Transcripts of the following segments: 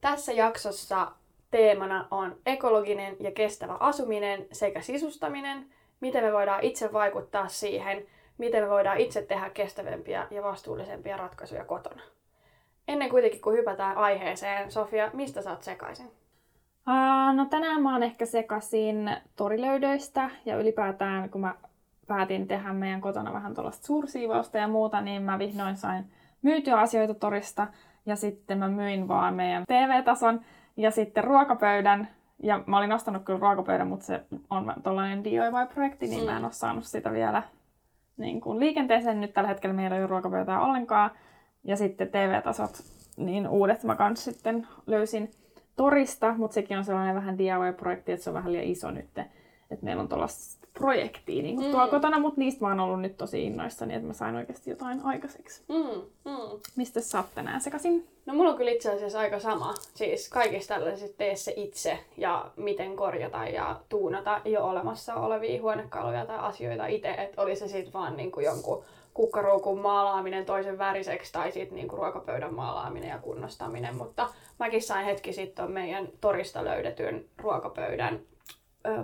Tässä jaksossa teemana on ekologinen ja kestävä asuminen sekä sisustaminen, miten me voidaan itse vaikuttaa siihen, miten me voidaan itse tehdä kestävämpiä ja vastuullisempia ratkaisuja kotona. Ennen kuitenkin kun hypätään aiheeseen, Sofia, mistä sä oot sekaisin? Uh, no tänään mä oon ehkä sekaisin torilöydöistä ja ylipäätään kun mä päätin tehdä meidän kotona vähän tuollaista suursiivousta ja muuta, niin mä vihdoin sain myytyä asioita torista ja sitten mä myin vaan meidän TV-tason ja sitten ruokapöydän. Ja mä olin ostanut kyllä ruokapöydän, mutta se on tällainen DIY-projekti, niin mm. mä en ole saanut sitä vielä niin kuin liikenteeseen. Nyt tällä hetkellä meillä ei ole ruokapöytää ollenkaan. Ja sitten TV-tasot, niin uudet mä kanssa sitten löysin torista, mutta sekin on sellainen vähän DIY-projekti, että se on vähän liian iso nyt. Että meillä on tuollaista projektia niin mm. tuolla kotona, mutta niistä mä oon ollut nyt tosi innoissani, että mä sain oikeasti jotain aikaiseksi. Mm. Mm. Mistä sä oot tänään sekaisin? No mulla on kyllä itse asiassa aika sama. Siis kaikista tällaisista tee se itse ja miten korjata ja tuunata jo olemassa olevia huonekaluja tai asioita itse. Että oli se sitten vaan niinku jonkun kukkaruukun maalaaminen toisen väriseksi tai sitten niinku ruokapöydän maalaaminen ja kunnostaminen. Mutta mäkin sain hetki sitten meidän torista löydetyn ruokapöydän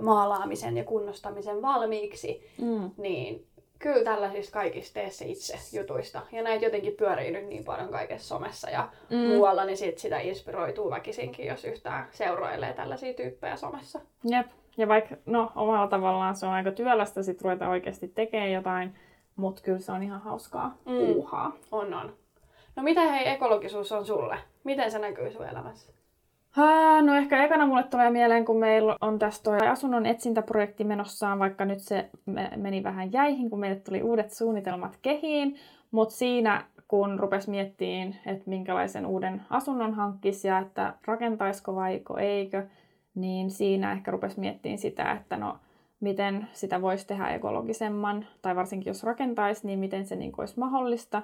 maalaamisen ja kunnostamisen valmiiksi. Mm. Niin kyllä tällaisista kaikista tee se itse jutuista. Ja näitä jotenkin pyörii nyt niin paljon kaikessa somessa ja mm. muualla, niin sit sitä inspiroituu väkisinkin, jos yhtään seuroilee tällaisia tyyppejä somessa. Jep. Ja vaikka no, omalla tavallaan se on aika työlästä sit ruveta oikeasti tekemään jotain, mutta kyllä se on ihan hauskaa mm. puuhaa. On, on. No mitä hei ekologisuus on sulle? Miten se näkyy sun elämässä? Ha, no ehkä ekana mulle tulee mieleen, kun meillä on tässä toi asunnon etsintäprojekti menossaan, vaikka nyt se meni vähän jäihin, kun meille tuli uudet suunnitelmat kehiin, mutta siinä kun rupes miettiin, että minkälaisen uuden asunnon hankkisi ja että rakentaisiko vaiko eikö, niin siinä ehkä rupes miettiin sitä, että no miten sitä voisi tehdä ekologisemman, tai varsinkin jos rakentaisi, niin miten se niin olisi mahdollista.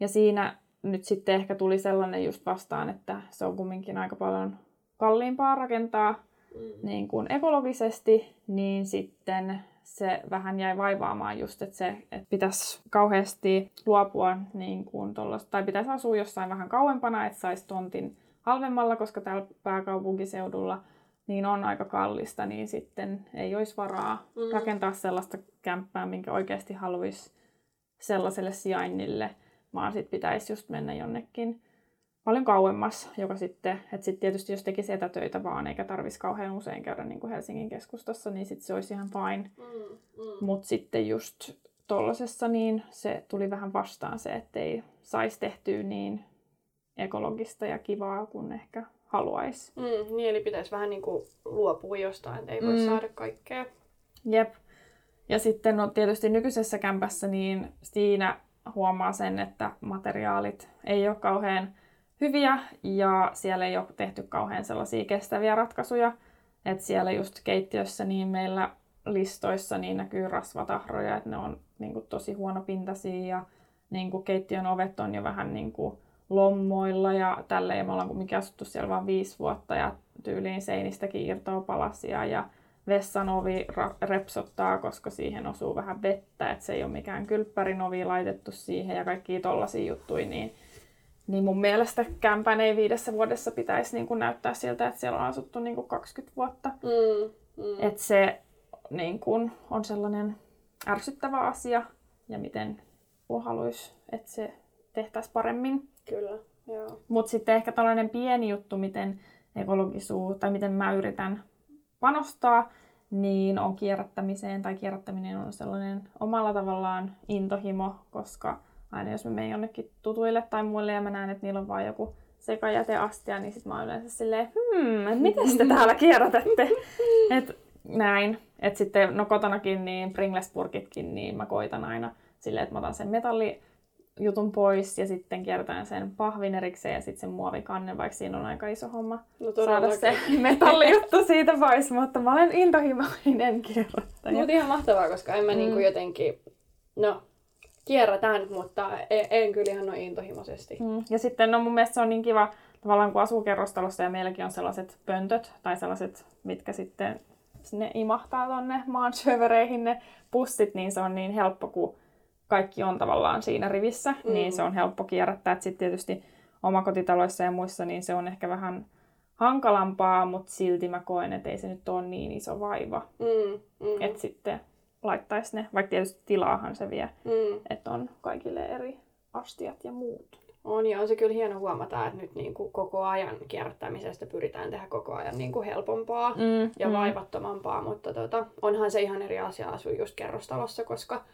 Ja siinä nyt sitten ehkä tuli sellainen just vastaan, että se on kumminkin aika paljon kalliimpaa rakentaa mm. niin kuin ekologisesti, niin sitten se vähän jäi vaivaamaan just, että se että pitäisi kauheasti luopua niin kuin tollaista, tai pitäisi asua jossain vähän kauempana, että saisi tontin halvemmalla, koska täällä pääkaupunkiseudulla niin on aika kallista, niin sitten ei olisi varaa mm. rakentaa sellaista kämppää, minkä oikeasti haluaisi sellaiselle sijainnille, vaan sitten pitäisi just mennä jonnekin paljon kauemmas, joka sitten, että sitten tietysti jos tekisi etätöitä vaan eikä tarvitsisi kauhean usein käydä niin kuin Helsingin keskustassa, niin sitten se olisi ihan fine. Mm, mm. Mutta sitten just tollasessa niin se tuli vähän vastaan se, että ei saisi tehtyä niin ekologista ja kivaa kuin ehkä haluaisi. Mm, niin, eli pitäisi vähän niin kuin luopua jostain, että ei voi mm. saada kaikkea. Jep. Ja sitten no, tietysti nykyisessä kämpässä, niin siinä huomaa sen, että materiaalit ei ole kauhean hyviä ja siellä ei ole tehty kauhean sellaisia kestäviä ratkaisuja. Että siellä just keittiössä niin meillä listoissa niin näkyy rasvatahroja, että ne on niin kuin, tosi huonopintaisia ja niin kuin, keittiön ovet on jo vähän niin kuin, lommoilla ja tälleen. Me ollaan kumminkin asuttu siellä vain viisi vuotta ja tyyliin seinistäkin irtoaa palasia ja vessan ovi repsottaa, koska siihen osuu vähän vettä, että se ei ole mikään kylppärin ovi laitettu siihen ja kaikki tollaisia juttuja, niin niin mun mielestä kämpän ei viidessä vuodessa pitäisi niin kuin näyttää siltä, että siellä on asuttu niin kuin 20 vuotta. Mm, mm. Että se niin kuin, on sellainen ärsyttävä asia ja miten haluaisi, että se tehtäisiin paremmin. Kyllä, joo. Mutta sitten ehkä tällainen pieni juttu, miten ekologisuus tai miten mä yritän panostaa, niin on kierrättämiseen tai kierrättäminen on sellainen omalla tavallaan intohimo, koska aina jos mä menen jonnekin tutuille tai muille ja mä näen, että niillä on vaan joku sekajäteastia, niin sit mä oon yleensä silleen, hmm, miten te täällä kierrätätte? Et näin. Et sitten, no kotonakin, niin Pringles-purkitkin, niin mä koitan aina silleen, että mä otan sen metalli jutun pois ja sitten kierrätään sen pahvin erikseen ja sitten sen muovikannen, vaikka siinä on aika iso homma No saada se metallijuttu siitä pois, mutta mä olen intohimoinen kierrättäjä. Mutta ihan mahtavaa, koska en mä Mm. niinku jotenkin, no, kierrätän, mutta en, en kyllä ihan noin intohimoisesti. Mm. Ja sitten no mun mielestä se on niin kiva, tavallaan kun asuu kerrostalossa ja meilläkin on sellaiset pöntöt tai sellaiset, mitkä sitten sinne imahtaa tonne maan syövereihin ne pussit, niin se on niin helppo, kun kaikki on tavallaan siinä rivissä, mm. niin se on helppo kierrättää. Sitten tietysti omakotitaloissa ja muissa, niin se on ehkä vähän hankalampaa, mutta silti mä koen, että ei se nyt ole niin iso vaiva, Mm, mm, että sitten laittaisi ne, vaikka tietysti tilaahan se vie, mm. että on kaikille eri astiat ja muut. On ja on se kyllä hieno huomata, että nyt niin kuin koko ajan kierrättämisestä pyritään tehdä koko ajan niin kuin helpompaa Mm, ja mm. vaivattomampaa, mutta tota, onhan se ihan eri asia asua just kerrostalossa, koska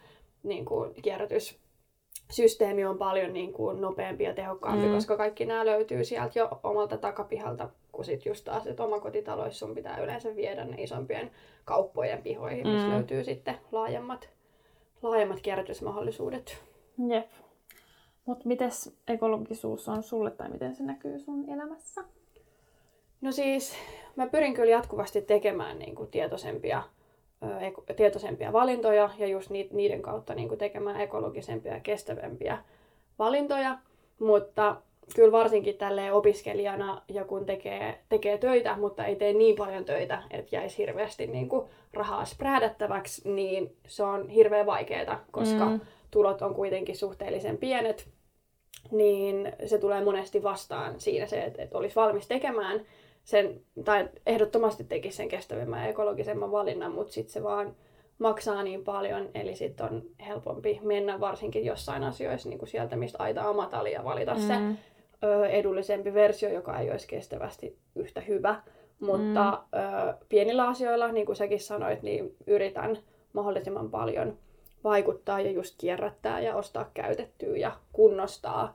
niin kuin kierrätyssysteemi on paljon niin kuin nopeampi ja tehokkaampi, Mm. koska kaikki nämä löytyy sieltä jo omalta takapihalta, kun sit just taas, että omakotitaloissa sun pitää yleensä viedä ne isompien kauppojen pihoihin, missä Mm. löytyy sitten laajemmat, laajemmat kierrätysmahdollisuudet. Jep. Mutta mites ekologisuus on sulle tai miten se näkyy sun elämässä? No siis, mä pyrin kyllä jatkuvasti tekemään niin kuin tietoisempia, ö, tietoisempia valintoja ja just ni- niiden kautta niin kuin tekemään ekologisempia ja kestävämpiä valintoja. Mutta kyllä varsinkin tälleen opiskelijana ja kun tekee, tekee töitä, mutta ei tee niin paljon töitä, että jäisi hirveästi niin kuin rahaa spräädättäväksi, niin se on hirveän vaikeaa, koska Mm. tulot on kuitenkin suhteellisen pienet, niin se tulee monesti vastaan siinä se, että, että olisi valmis tekemään sen, tai ehdottomasti tekisi sen kestävimmän ja ekologisemman valinnan, mutta sitten se vaan maksaa niin paljon, eli sitten on helpompi mennä varsinkin jossain asioissa niin kuin sieltä, mistä aita on matali ja valita mm. se. Ö, edullisempi versio, joka ei olisi kestävästi yhtä hyvä. Mutta mm. ö, pienillä asioilla, niin kuin säkin sanoit, niin yritän mahdollisimman paljon vaikuttaa ja just kierrättää ja ostaa käytettyä ja kunnostaa.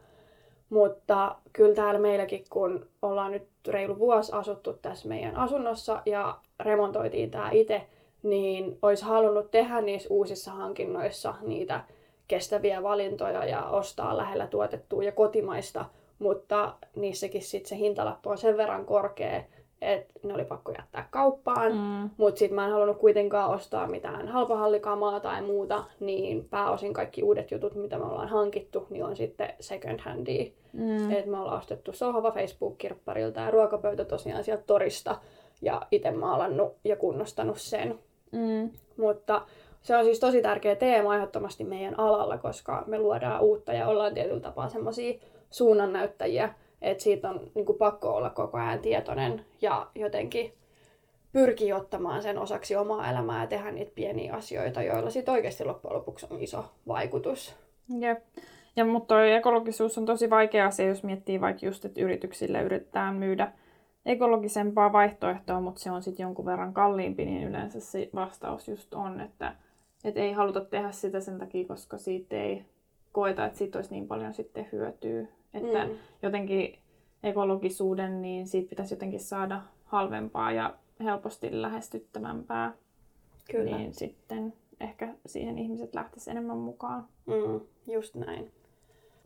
Mutta kyllä täällä meilläkin, kun ollaan nyt reilu vuosi asuttu tässä meidän asunnossa ja remontoitiin tämä itse, niin olisi halunnut tehdä niissä uusissa hankinnoissa niitä kestäviä valintoja ja ostaa lähellä tuotettua ja kotimaista, mutta niissäkin sitten se hintalappu on sen verran korkea, että ne oli pakko jättää kauppaan. Mm. Mutta sitten mä en halunnut kuitenkaan ostaa mitään halpahallikamaa tai muuta, niin pääosin kaikki uudet jutut, mitä me ollaan hankittu, niin on sitten second handia. Mm. Et me ollaan ostettu sohva Facebook-kirpparilta ja ruokapöytä tosiaan sieltä torista ja itse maalannut ja kunnostanut sen. Mm. Mutta se on siis tosi tärkeä teema ehdottomasti meidän alalla, koska me luodaan uutta ja ollaan tietyllä tapaa semmoisia suunnannäyttäjiä, että siitä on niin kuin pakko olla koko ajan tietoinen ja jotenkin pyrkii ottamaan sen osaksi omaa elämää ja tehdä niitä pieniä asioita, joilla sitten oikeasti loppujen lopuksi on iso vaikutus. Jep. Ja mutta toi ekologisuus on tosi vaikea asia, jos miettii vaikka just, että yrityksille yritetään myydä ekologisempaa vaihtoehtoa, mutta se on sitten jonkun verran kalliimpi, niin yleensä se vastaus just on, että, että ei haluta tehdä sitä sen takia, koska siitä ei koeta, että siitä olisi niin paljon sitten hyötyä. Että Mm. jotenkin ekologisuuden, niin siitä pitäisi jotenkin saada halvempaa ja helposti lähestyttävämpää. Kyllä. Niin sitten ehkä siihen ihmiset lähtisivät enemmän mukaan. Mm, just näin.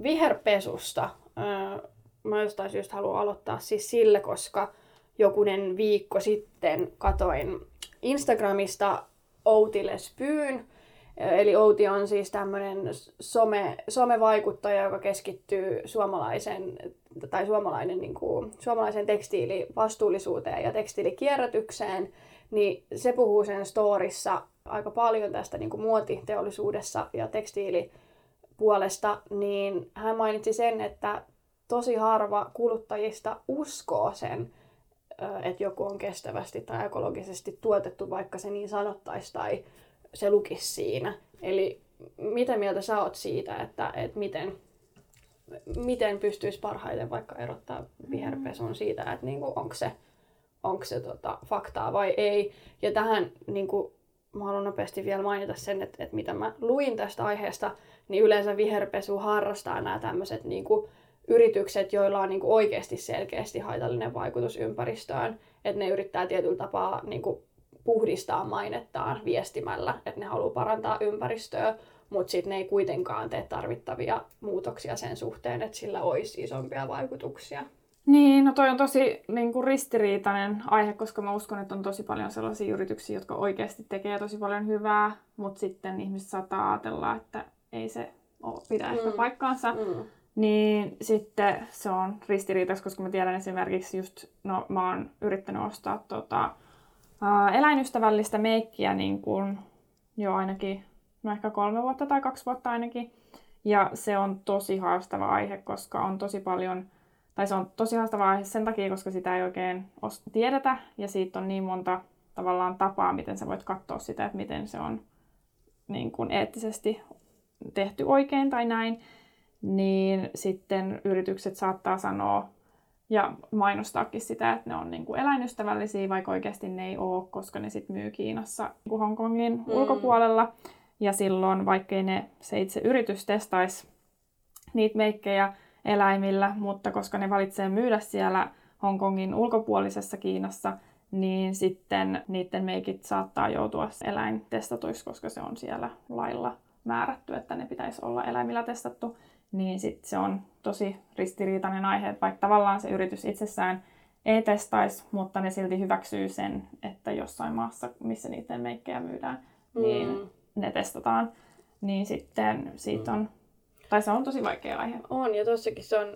Viherpesusta. Öö, mä jostain syystä haluan aloittaa siis sillä, koska jokunen viikko sitten katoin Instagramista Outille Spyyn. Eli Outi on siis tämmöinen some, somevaikuttaja, joka keskittyy suomalaisen, tai suomalainen, niin kuin, suomalaisen tekstiilivastuullisuuteen ja tekstiilikierrätykseen. Niin se puhuu sen storissa aika paljon tästä niin kuin muotiteollisuudessa ja tekstiilipuolesta, niin hän mainitsi sen, että tosi harva kuluttajista uskoo sen, että joku on kestävästi tai ekologisesti tuotettu, vaikka se niin sanottaisi tai se lukisi siinä. Eli mitä mieltä sä oot siitä, että, että miten, miten pystyisi parhaiten vaikka erottaa viherpesun siitä, että niinku, onko se, onko se tota, faktaa vai ei. Ja tähän niinku, mä haluan nopeasti vielä mainita sen, että, että mitä mä luin tästä aiheesta, niin yleensä viherpesu harrastaa nämä tämmöiset niinku, yritykset, joilla on niinku, oikeasti selkeästi haitallinen vaikutus ympäristöön. Että ne yrittää tietyllä tapaa niinku, puhdistaa mainettaan viestimällä, että ne haluaa parantaa ympäristöä, mutta sitten ne ei kuitenkaan tee tarvittavia muutoksia sen suhteen, että sillä olisi isompia vaikutuksia. Niin, no toi on tosi niin kuin ristiriitainen aihe, koska mä uskon, että on tosi paljon sellaisia yrityksiä, jotka oikeasti tekee tosi paljon hyvää, mutta sitten ihmiset saattaa ajatella, että ei se ole, pidä mm. ehkä paikkaansa. Mm. Niin sitten se on ristiriitaista, koska mä tiedän esimerkiksi just, no mä oon yrittänyt ostaa tota, eläinystävällistä meikkiä niin kuin jo ainakin, no ehkä kolme vuotta tai kaksi vuotta ainakin. Ja se on tosi haastava aihe, koska on tosi paljon tai se on tosi haastava aihe sen takia, koska sitä ei oikein tiedetä ja siitä on niin monta tavallaan tapaa, miten sä voit katsoa sitä, että miten se on niin kuin eettisesti tehty oikein tai näin, niin sitten yritykset saattaa sanoa ja mainostaakin sitä, että ne on niin kuin eläinystävällisiä, vaikka oikeasti ne ei ole, koska ne sitten myy Kiinassa niin Hongkongin mm. ulkopuolella. Ja silloin, vaikkei ne, se itse yritys testaisi niitä meikkejä, eläimillä, mutta koska ne valitsee myydä siellä Hongkongin ulkopuolisessa Kiinassa, niin sitten niiden meikit saattaa joutua eläintestatuiksi, koska se on siellä lailla määrätty, että ne pitäisi olla eläimillä testattu, niin sitten se on tosi ristiriitainen aihe, että vaikka tavallaan se yritys itsessään ei testaisi, mutta ne silti hyväksyy sen, että jossain maassa, missä niiden meikkejä myydään, niin mm. ne testataan. Niin sitten siitä on tai se on tosi vaikea aihe. On, ja tossakin se on,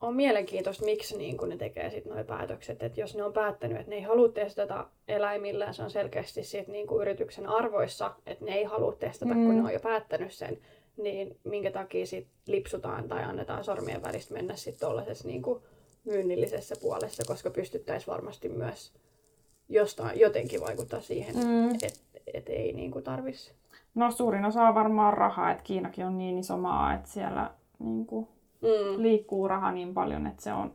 on mielenkiintoista, miksi niin kun ne tekee sitten nuo päätökset. Että jos ne on päättänyt, että ne ei halua testata eläimillä, se on selkeästi sit niin kuin yrityksen arvoissa, että ne ei halua testata, mm. kun ne on jo päättänyt sen, niin minkä takia sit lipsutaan tai annetaan sormien välistä mennä sitten tuollaisessa niin myynnillisessä puolessa, koska pystyttäisiin varmasti myös jostain jotenkin vaikuttaa siihen, mm. että et ei niin tarvitsisi No suurin osa on varmaan rahaa, että Kiinakin on niin iso maa, että siellä niin kuin, mm. liikkuu raha niin paljon, että se on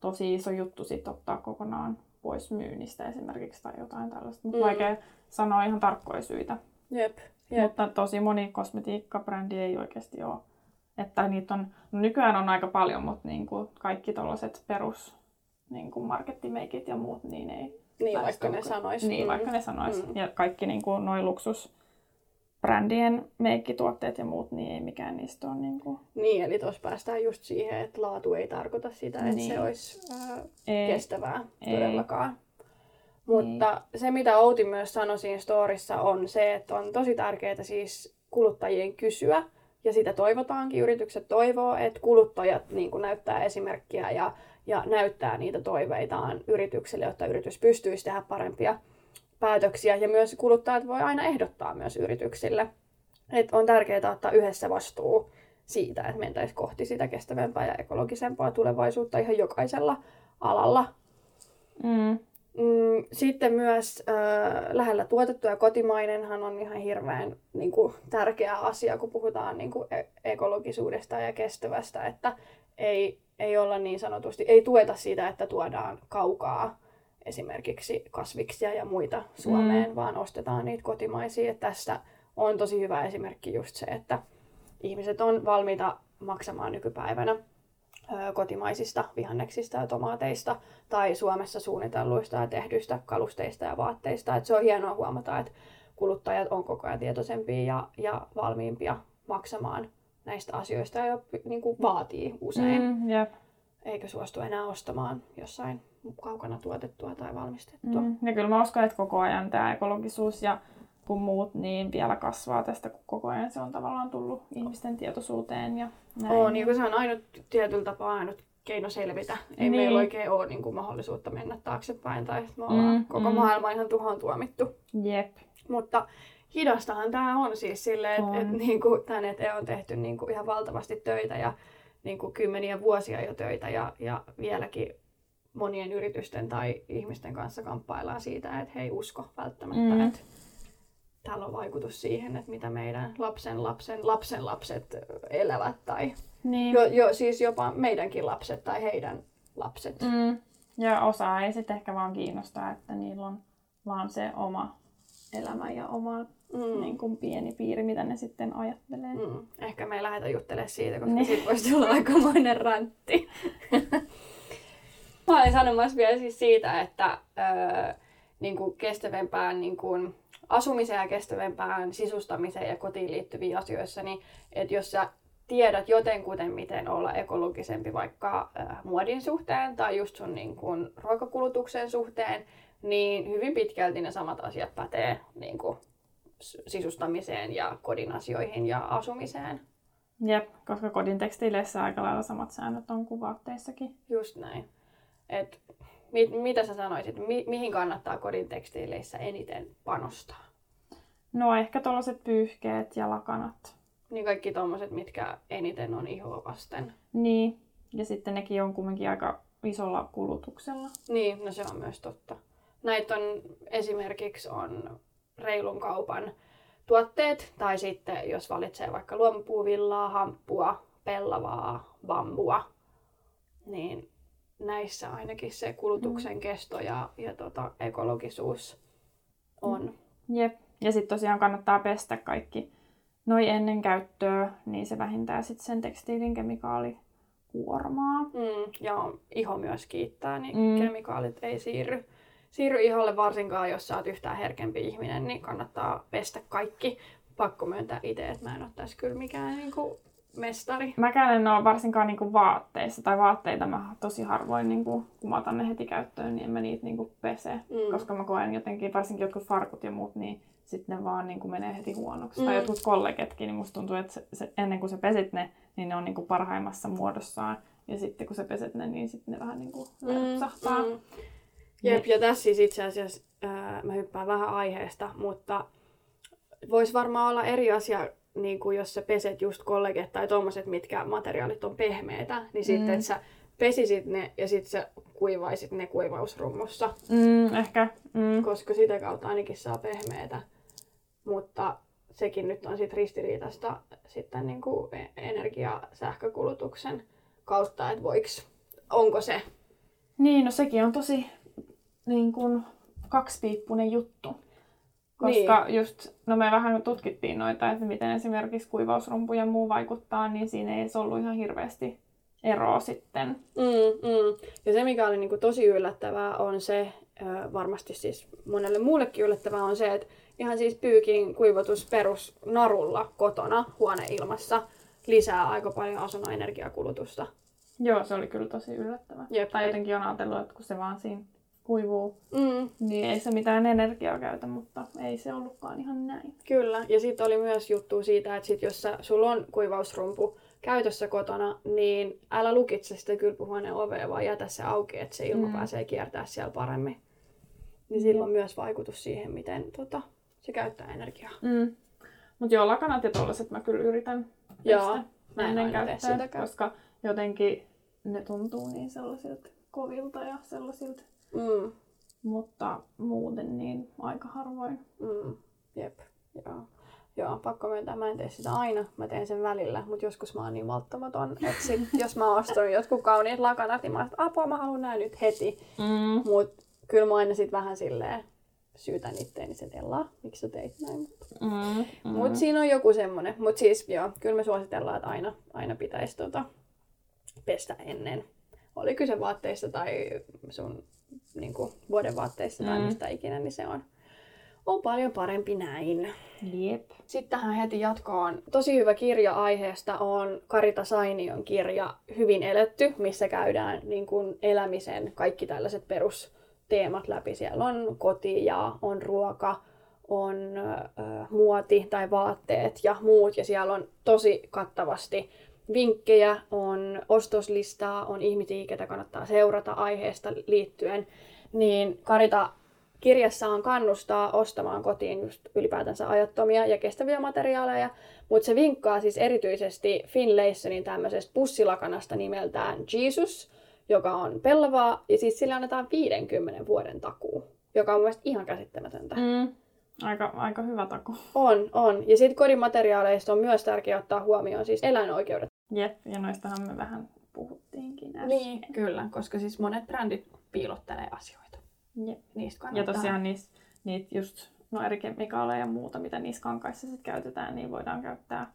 tosi iso juttu sit ottaa kokonaan pois myynnistä esimerkiksi tai jotain tällaista. Mutta mm. vaikea sanoa ihan tarkkoja syitä. Jep. Jep. Mutta tosi moni kosmetiikkabrändi ei oikeasti ole. Että niitä on, no nykyään on aika paljon, mutta niin kuin kaikki tällaiset perus niin kuin markettimeikit ja muut, niin ei. Niin, vaikka ne sanois. Niin, mm. vaikka ne sanois. Mm. Ja kaikki niin kuin, noi luksus brändien meikkituotteet ja muut, niin ei mikään niistä ole niin kuin... Niin, eli tuossa päästään just siihen, että laatu ei tarkoita sitä, että niin. se olisi ää, ei. kestävää ei. todellakaan. Mutta niin. se, mitä Outi myös sanoi siinä storissa, on se, että on tosi tärkeää siis kuluttajien kysyä, ja sitä toivotaankin. Yritykset toivoo, että kuluttajat niin kuin näyttää esimerkkiä ja, ja näyttää niitä toiveitaan yritykselle, jotta yritys pystyisi tehdä parempia päätöksiä ja myös kuluttajat voi aina ehdottaa myös yrityksille. Et on tärkeää ottaa yhdessä vastuu siitä, että mentäisiin kohti sitä kestävämpää ja ekologisempaa tulevaisuutta ihan jokaisella alalla. Mm. Mm, sitten myös äh, lähellä tuotettu ja kotimainenhan on ihan hirveän niin kuin, tärkeä asia, kun puhutaan niin kuin, e- ekologisuudesta ja kestävästä, että ei, ei olla niin sanotusti, ei tueta sitä, että tuodaan kaukaa esimerkiksi kasviksia ja muita Suomeen, mm. vaan ostetaan niitä kotimaisia. Että tässä on tosi hyvä esimerkki just se, että ihmiset on valmiita maksamaan nykypäivänä kotimaisista vihanneksista ja tomaateista tai Suomessa suunnitelluista ja tehdyistä kalusteista ja vaatteista. Et se on hienoa huomata, että kuluttajat on koko ajan tietoisempia ja, ja valmiimpia maksamaan näistä asioista ja niin kuin vaatii usein. Mm, yep. Eikä suostu enää ostamaan jossain kaukana tuotettua tai valmistettua. Mm. Ja kyllä mä uskon, että koko ajan tämä ekologisuus ja kun muut, niin vielä kasvaa tästä, kun koko ajan se on tavallaan tullut ihmisten tietoisuuteen. Ja näin. On, niin kuin se on ainut tietyllä tapaa ainut keino selvitä. Ei niin. meillä oikein ole niin kuin, mahdollisuutta mennä taaksepäin tai me ollaan mm, koko mm. maailma ihan tuhoon tuomittu. Jep. Mutta hidastahan tämä on siis silleen, että et, niin kuin, tämän eteen on tehty niin kuin, ihan valtavasti töitä ja niin kuin, kymmeniä vuosia jo töitä ja, ja vieläkin monien yritysten tai ihmisten kanssa kamppaillaan siitä, että he ei usko välttämättä, mm. että tällä on vaikutus siihen, että mitä meidän lapsen lapsen lapsen lapset elävät tai niin. jo, jo, siis jopa meidänkin lapset tai heidän lapset. Mm. Ja osa ei sitten ehkä vaan kiinnostaa, että niillä on vaan se oma elämä ja oma mm. niin kuin pieni piiri, mitä ne sitten ajattelee. Mm. Ehkä me ei lähdetä juttelemaan siitä, koska niin. siitä voisi tulla aikamoinen räntti. Mä olin sanomassa vielä siis siitä, että öö, niin kuin kestävämpään niin kuin asumiseen ja kestävämpään sisustamiseen ja kotiin liittyviin asioissa, niin että jos sä tiedät jotenkuten, miten olla ekologisempi vaikka äh, muodin suhteen tai just sun niin kun, ruokakulutuksen suhteen, niin hyvin pitkälti ne samat asiat pätee niin kun, sisustamiseen ja kodin asioihin ja asumiseen. Jep, koska kodin tekstiileissä aika lailla samat säännöt on kuin vaatteissakin. Just näin. Et, mit, mitä sä sanoisit, mi, mihin kannattaa kodin tekstiileissä eniten panostaa? No ehkä tuollaiset pyyhkeet ja lakanat. Niin kaikki tommoset, mitkä eniten on ihoa vasten. Niin, ja sitten nekin on kumminkin aika isolla kulutuksella. Niin, no se on myös totta. Näitä on esimerkiksi on reilun kaupan tuotteet, tai sitten jos valitsee vaikka luomupuuvillaa, hamppua, pellavaa, bambua, niin näissä ainakin se kulutuksen mm. kesto ja, ja tota, ekologisuus on. Jep. Ja sitten tosiaan kannattaa pestä kaikki noi ennen käyttöä, niin se vähintää sitten sen tekstiilin kemikaalikuormaa. Mm, ja iho myös kiittää, niin mm. kemikaalit ei siirry, siirry iholle varsinkaan, jos sä oot yhtään herkempi ihminen, niin kannattaa pestä kaikki. Pakko myöntää itse, että mä en ole tässä kyllä mikään niin kuin mestari. Mäkään en ole varsinkaan niinku vaatteissa tai vaatteita mä tosi harvoin niinku, kun mä otan ne heti käyttöön, niin en mä niitä niinku pese. Mm. Koska mä koen jotenkin, varsinkin jotkut farkut ja muut, niin sitten ne vaan niinku menee heti huonoksi. Mm. Tai jotkut kollegetkin, niin musta tuntuu, että se, se, ennen kuin sä pesit ne, niin ne on niinku parhaimmassa muodossaan. Ja sitten kun sä peset ne, niin sitten ne vähän niinku lepsahtaa. Mm, mm. Jep, ja tässä siis itse asiassa ää, mä hyppään vähän aiheesta, mutta voisi varmaan olla eri asia niin kuin jos sä peset just kolleget tai tommoset, mitkä materiaalit on pehmeitä, niin mm. sitten, että sä pesisit ne ja sitten sä kuivaisit ne kuivausrummussa. Mm, ehkä. Mm. Koska sitä kautta ainakin saa pehmeitä. Mutta sekin nyt on sitten ristiriitasta sitten niin kuin energia-sähkökulutuksen kautta, että voiks, onko se? Niin, no sekin on tosi niin kuin kaksipiippunen juttu. Koska niin. just, no me vähän tutkittiin noita, että miten esimerkiksi kuivausrumpu ja muu vaikuttaa, niin siinä ei ollut ihan hirveästi eroa sitten. Mm, mm. Ja se, mikä oli niin kuin tosi yllättävää, on se, varmasti siis monelle muullekin yllättävää, on se, että ihan siis pyykin kuivatus perusnarulla kotona huoneilmassa lisää aika paljon asunnon energiakulutusta. Joo, se oli kyllä tosi yllättävää. Jep, tai jotenkin on ajatellut, että kun se vaan siinä kuivuu, mm. niin ei se mitään energiaa käytä, mutta ei se ollutkaan ihan näin. Kyllä, ja sitten oli myös juttu siitä, että sit jos sä, sulla on kuivausrumpu käytössä kotona, niin älä lukitse sitä kylpyhuoneen ovea, vaan jätä se auki, että se ilma mm. pääsee kiertää siellä paremmin. Niin sillä on myös vaikutus siihen, miten tota, se käyttää energiaa. Mm. Mutta joo, lakanat ja tollaset mä kyllä yritän Joo, mä en käyttää, koska jotenkin ne tuntuu niin sellaisilta kovilta ja sellaisilta Mm. Mutta muuten niin aika harvoin. Mm. Jep, joo. Joo, pakko myöntää, mä en tee sitä aina, mä teen sen välillä, mutta joskus mä oon niin malttamaton, että sit, jos mä ostan jotkut kauniit lakanat, niin mä oon, apua, mä haluan näin nyt heti. Mm. Mut kyllä mä aina sit vähän silleen syytän itteeni sen Ella, miksi sä teit näin. Mm, mm. Mut siinä on joku semmonen. Mut siis joo, kyllä me suositellaan, että aina, aina pitäisi tota, pestä ennen. Oli kyse vaatteista tai sun niin kuin vuodenvaatteissa mm. tai mistä ikinä, niin se on, on paljon parempi näin. Jep. Sitten tähän heti jatkoon. Tosi hyvä kirja aiheesta on Karita Sainion kirja Hyvin eletty, missä käydään niin kuin elämisen kaikki tällaiset perusteemat läpi. Siellä on koti ja on ruoka, on äh, muoti tai vaatteet ja muut. Ja siellä on tosi kattavasti vinkkejä, on ostoslistaa, on ihmisiä, ketä kannattaa seurata aiheesta liittyen, niin Karita kirjassaan kannustaa ostamaan kotiin just ylipäätänsä ajattomia ja kestäviä materiaaleja, mutta se vinkkaa siis erityisesti Finlaysonin tämmöisestä pussilakanasta nimeltään Jesus, joka on pellavaa, ja siis sille annetaan 50 vuoden takuu, joka on mun mielestä ihan käsittämätöntä. Mm. Aika, aika hyvä taku. On, on. Ja sitten kodin materiaaleista on myös tärkeää ottaa huomioon siis eläinoikeudet. Jep, ja noistahan me vähän puhuttiinkin äsken. Niin, kyllä, koska siis monet brändit piilottelee asioita. Jep. Niistä Ja tosiaan niistä, niitä just no eri kemikaaleja ja muuta, mitä niissä kankaissa sit käytetään, niin voidaan käyttää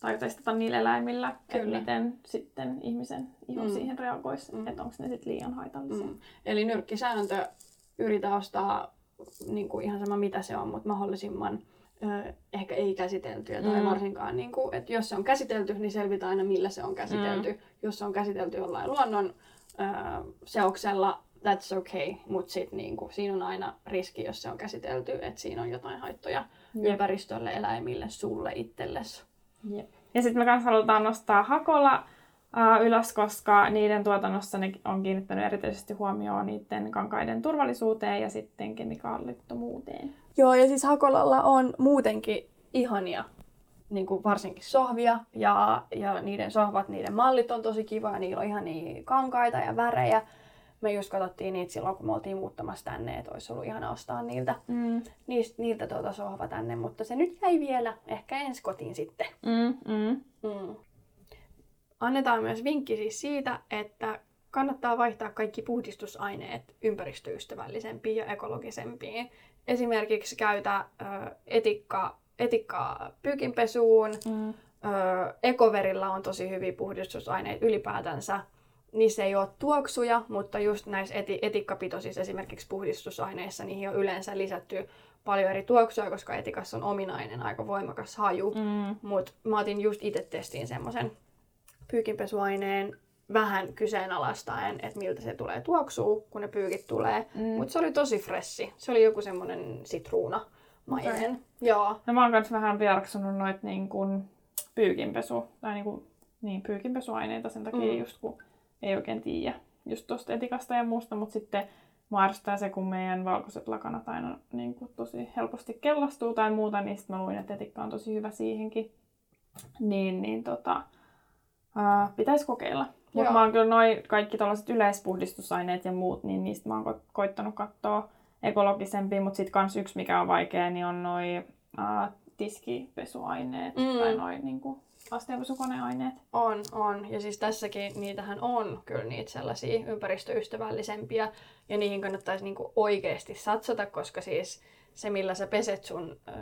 tai testata niillä eläimillä, että miten sitten ihmisen iho mm. siihen reagoisi, mm. että onko ne sitten liian haitallisia. Mm. Eli nyrkkisääntö, yritä ostaa niin kuin ihan sama mitä se on, mutta mahdollisimman ehkä ei käsiteltyä tai Mm. varsinkaan, niin kuin, että jos se on käsitelty, niin selvitä aina millä se on käsitelty. Mm. Jos se on käsitelty jollain luonnon ö, seoksella, that's okay, mutta sitten niin kuin, siinä on aina riski, jos se on käsitelty, että siinä on jotain haittoja Jep. ympäristölle, eläimille, sulle itsellesi. Jep. Ja sitten me myös halutaan nostaa Hakola ylös, koska niiden tuotannossa ne on kiinnittänyt erityisesti huomioon niiden kankaiden turvallisuuteen ja sitten kemikaalittomuuteen. Joo, ja siis Hakolalla on muutenkin ihania, niin kuin varsinkin sohvia, ja, ja niiden sohvat, niiden mallit on tosi kiva, ja niillä on ihania kankaita ja värejä. Me just katsottiin niitä silloin, kun me oltiin muuttamassa tänne, että olisi ollut ihana ostaa niiltä, Mm. niistä, niiltä tuota sohva tänne, mutta se nyt jäi vielä, ehkä ensi kotiin sitten. Mm, mm. Mm. Annetaan myös vinkki siis siitä, että kannattaa vaihtaa kaikki puhdistusaineet ympäristöystävällisempiin ja ekologisempiin. Esimerkiksi käytä ö, etikkaa, etikkaa pyykinpesuun. Mm. Ö, ekoverilla on tosi hyviä puhdistusaineita ylipäätänsä. Niissä ei ole tuoksuja, mutta just näissä eti- etikkapitoisissa esimerkiksi puhdistusaineissa niihin on yleensä lisätty paljon eri tuoksuja, koska etikassa on ominainen aika voimakas haju. Mm. Mutta mä otin just itse testiin semmoisen pyykinpesuaineen vähän kyseenalaistaen, että miltä se tulee tuoksuu, kun ne pyykit tulee. Mm. Mutta se oli tosi fressi. Se oli joku semmoinen sitruuna mainen. Okei. Joo. No mä oon kans vähän vieraksunut noit niin kuin pyykinpesu, tai niin kuin, niin, pyykinpesuaineita sen takia Mm. just kun ei oikein tiedä just tosta etikasta ja muusta, mutta sitten ärsyttää se, kun meidän valkoiset lakanat aina niin kuin tosi helposti kellastuu tai muuta, niin sitten mä luin, että etikka on tosi hyvä siihenkin. Niin, niin tota, ää, pitäisi kokeilla. Mutta mä oon kyllä noin kaikki tällaiset yleispuhdistusaineet ja muut, niin niistä mä oon ko- koittanut katsoa ekologisempia, mutta sitten kans yksi, mikä on vaikea, niin on noi ää, tiskipesuaineet Mm. tai noi niinku, astianpesukoneaineet. On, on. Ja siis tässäkin niitähän on kyllä niitä sellaisia ympäristöystävällisempiä. Ja niihin kannattaisi niinku oikeasti satsata, koska siis se, millä sä peset sun ö,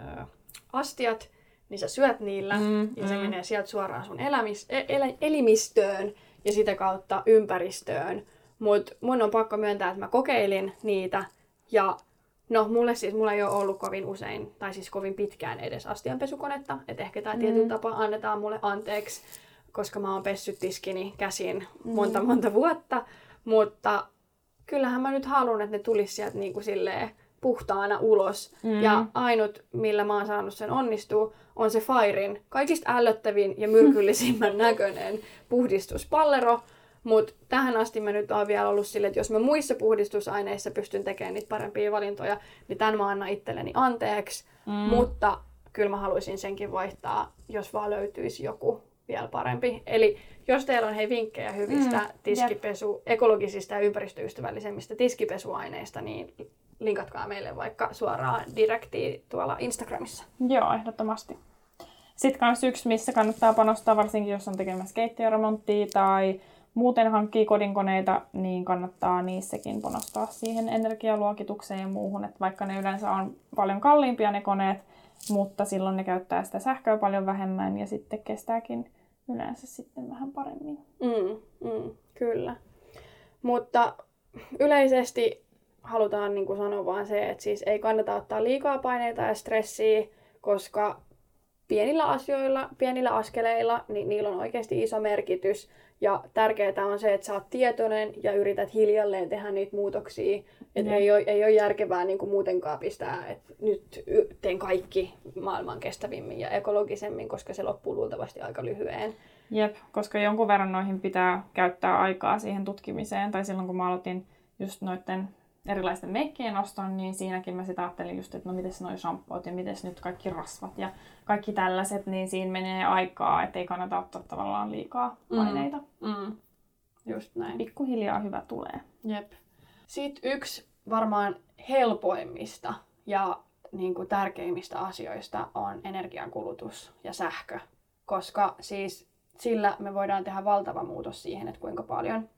astiat, niin sä syöt niillä. Mm, ja se mm. menee sieltä suoraan sun elämis, e- el, elimistöön ja sitä kautta ympäristöön. Mutta mun on pakko myöntää, että mä kokeilin niitä ja no mulle siis, mulla ei ole ollut kovin usein, tai siis kovin pitkään edes astianpesukonetta, että ehkä tämä Mm. tietyllä tapaa annetaan mulle anteeksi, koska mä oon pessyt tiskini käsin monta monta vuotta, mutta kyllähän mä nyt haluan, että ne tulisi sieltä niin kuin silleen puhtaana ulos. Mm. Ja ainut, millä mä oon saanut sen onnistua, on se Fairin kaikista ällöttävin ja myrkyllisimmän näköinen puhdistuspallero. Mutta tähän asti mä nyt oon vielä ollut silleen, että jos mä muissa puhdistusaineissa pystyn tekemään niitä parempia valintoja, niin tämän mä annan itselleni anteeksi. Mm. Mutta kyllä mä haluaisin senkin vaihtaa, jos vaan löytyisi joku vielä parempi. Eli jos teillä on hei vinkkejä hyvistä Mm, tiskipesu, ekologisista ja ympäristöystävällisemmistä tiskipesuaineista, niin linkatkaa meille vaikka suoraan direktiin tuolla Instagramissa. Joo, ehdottomasti. Sitten kans yksi, missä kannattaa panostaa, varsinkin jos on tekemässä keittiöremonttia tai muuten hankkii kodinkoneita, niin kannattaa niissäkin panostaa siihen energialuokitukseen ja muuhun. Että vaikka ne yleensä on paljon kalliimpia ne koneet, mutta silloin ne käyttää sitä sähköä paljon vähemmän ja sitten kestääkin yleensä sitten vähän paremmin. Mm, mm, kyllä. Mutta yleisesti halutaan niin kuin sanoa vaan se, että siis ei kannata ottaa liikaa paineita ja stressiä, koska pienillä asioilla, pienillä askeleilla, niin niillä on oikeasti iso merkitys. Ja tärkeää on se, että sä oot tietoinen ja yrität hiljalleen tehdä niitä muutoksia. Että Jep. ei, ole, ei ole järkevää niin kuin muutenkaan pistää, että nyt teen kaikki maailman kestävimmin ja ekologisemmin, koska se loppuu luultavasti aika lyhyeen. Jep, koska jonkun verran noihin pitää käyttää aikaa siihen tutkimiseen. Tai silloin kun mä aloitin just noiden erilaisten meikkien oston, niin siinäkin mä sitä ajattelin just, että no mites noi shampoot ja mites nyt kaikki rasvat ja kaikki tällaiset, niin siinä menee aikaa, ettei kannata ottaa tavallaan liikaa Mm. paineita. Mm. Just näin. Pikkuhiljaa hyvä tulee. Jep. Sitten yksi varmaan helpoimmista ja niin kuin tärkeimmistä asioista on energiankulutus ja sähkö. Koska siis sillä me voidaan tehdä valtava muutos siihen, että kuinka paljon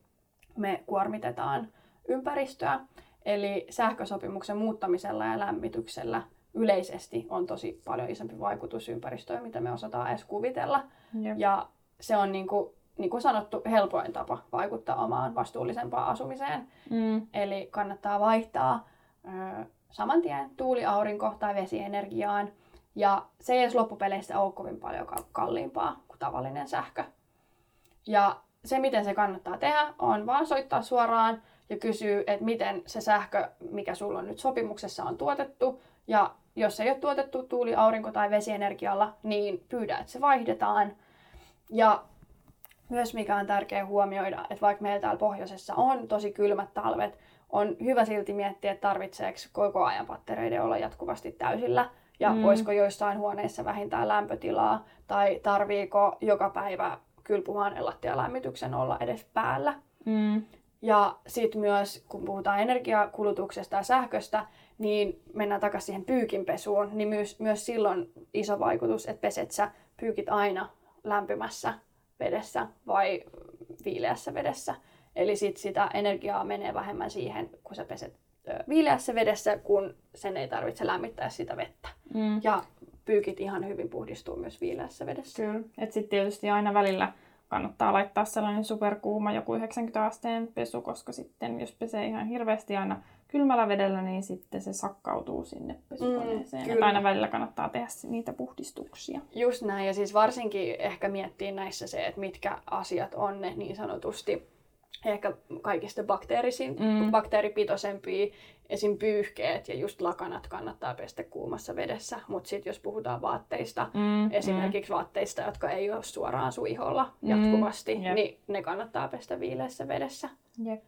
me kuormitetaan ympäristöä. Eli sähkösopimuksen muuttamisella ja lämmityksellä yleisesti on tosi paljon isompi vaikutus ympäristöön, mitä me osataan edes kuvitella. Jep. Ja se on niin kuin, niin kuin sanottu helpoin tapa vaikuttaa omaan vastuullisempaan asumiseen. Mm. Eli kannattaa vaihtaa ö, saman tien tuuli, aurinko tai vesienergiaan. Ja se ei edes loppupeleissä ole kovin paljon kalliimpaa kuin tavallinen sähkö. Ja se, miten se kannattaa tehdä, on vaan soittaa suoraan ja kysyä, että miten se sähkö, mikä sulla on nyt sopimuksessa, on tuotettu. Ja jos se ei ole tuotettu tuuli, aurinko tai vesienergialla, niin pyydä, että se vaihdetaan. Ja myös mikä on tärkeää huomioida, että vaikka meillä täällä pohjoisessa on tosi kylmät talvet, on hyvä silti miettiä, että tarvitseeko koko ajan pattereiden olla jatkuvasti täysillä ja mm. voisiko joissain huoneissa vähintään lämpötilaa tai tarviiko joka päivä kylpyhuoneen lattialämmityksen olla edes päällä. Mm. Ja sitten myös, kun puhutaan energiakulutuksesta ja sähköstä, niin mennään takaisin siihen pyykinpesuun, niin myös, myös silloin iso vaikutus, että peset sä pyykit aina lämpimässä vedessä vai viileässä vedessä. Eli sit sitä energiaa menee vähemmän siihen, kun sä peset viileässä vedessä, kun sen ei tarvitse lämmittää sitä vettä. Mm. Ja pyykit ihan hyvin puhdistuu myös viileässä vedessä. Kyllä. Et sitten tietysti aina välillä kannattaa laittaa sellainen superkuuma joku 90 asteen pesu, koska sitten jos pesee ihan hirveästi aina kylmällä vedellä, niin sitten se sakkautuu sinne pesukoneeseen. Mm, aina välillä kannattaa tehdä niitä puhdistuksia. Just näin, ja siis varsinkin ehkä miettii näissä se, että mitkä asiat on ne niin sanotusti ehkä kaikista bakteerisin, mm. bakteeripitoisempia, esim. pyyhkeet ja just lakanat kannattaa pestä kuumassa vedessä. Mutta sitten jos puhutaan vaatteista, mm. esimerkiksi mm. vaatteista, jotka ei ole suoraan suiholla mm. jatkuvasti, yep. niin ne kannattaa pestä viileässä vedessä. Yep.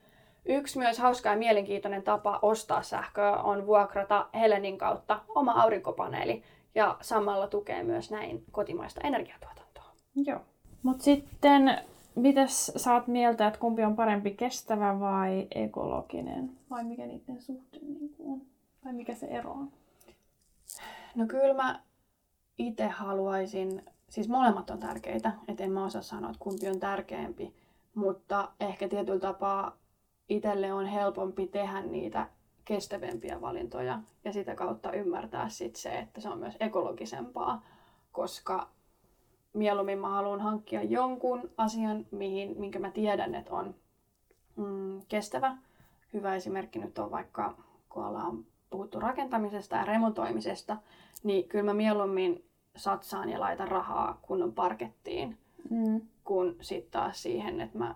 Yksi myös hauska ja mielenkiintoinen tapa ostaa sähköä on vuokrata Helenin kautta oma aurinkopaneeli ja samalla tukee myös näin kotimaista energiatuotantoa. Joo. Mutta sitten Mitäs saat mieltä, että kumpi on parempi, kestävä vai ekologinen? Vai mikä niiden suhde niin on? Tai mikä se ero on? No kyllä mä itse haluaisin, siis molemmat on tärkeitä, että en mä osaa sanoa, että kumpi on tärkeämpi, mutta ehkä tietyllä tapaa itselle on helpompi tehdä niitä kestävämpiä valintoja ja sitä kautta ymmärtää sit se, että se on myös ekologisempaa, koska mieluummin mä haluan hankkia jonkun asian, mihin, minkä mä tiedän, että on mm, kestävä. Hyvä esimerkki nyt on vaikka, kun ollaan puhuttu rakentamisesta ja remontoimisesta, niin kyllä mä mieluummin satsaan ja laitan rahaa kunnon parkettiin, mm. kun sitten taas siihen, että mä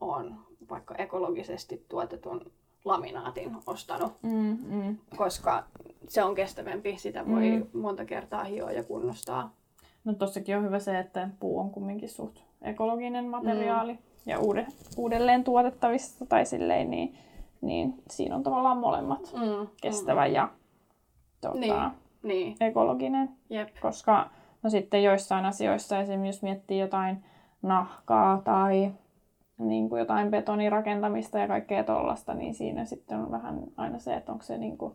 oon vaikka ekologisesti tuotetun laminaatin ostanut, mm, mm. koska se on kestävämpi, sitä voi mm. monta kertaa hioa ja kunnostaa No tossakin on hyvä se, että puu on kumminkin suht ekologinen materiaali mm. ja uude, uudelleen tuotettavissa tai silleen, niin, niin siinä on tavallaan molemmat mm. kestävä mm. ja tuota, niin. Niin. ekologinen. Jep. Koska no sitten joissain asioissa, esimerkiksi jos miettii jotain nahkaa tai niin kuin jotain betonirakentamista ja kaikkea tollasta, niin siinä sitten on vähän aina se, että onko se niin kuin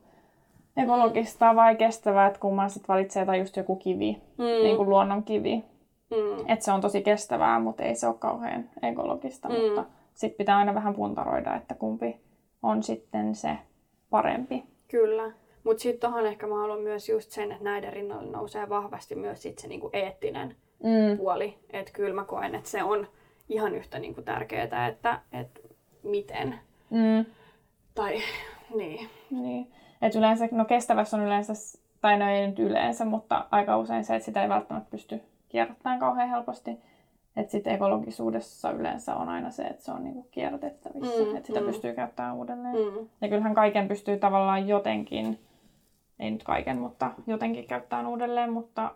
ekologista vai kestävää, että kumman sitten valitsee tai just joku kivi, mm. niin kuin luonnon kivi. Mm. Että se on tosi kestävää, mutta ei se ole kauhean ekologista. Mm. Mutta sitten pitää aina vähän puntaroida, että kumpi on sitten se parempi. Kyllä. Mutta sitten tuohon ehkä mä haluan myös just sen, että näiden rinnalle nousee vahvasti myös sit se niinku eettinen mm. puoli. Että kyllä mä koen, että se on ihan yhtä niinku tärkeää, että, että miten. Mm. Tai niin. niin. Et yleensä, no kestävässä on yleensä, tai no ei nyt yleensä, mutta aika usein se, että sitä ei välttämättä pysty kierrättämään kauhean helposti. Että sitten ekologisuudessa yleensä on aina se, että se on niinku kierrätettävissä, mm, että sitä mm. pystyy käyttämään uudelleen. Mm. Ja kyllähän kaiken pystyy tavallaan jotenkin, ei nyt kaiken, mutta jotenkin käyttämään uudelleen, mutta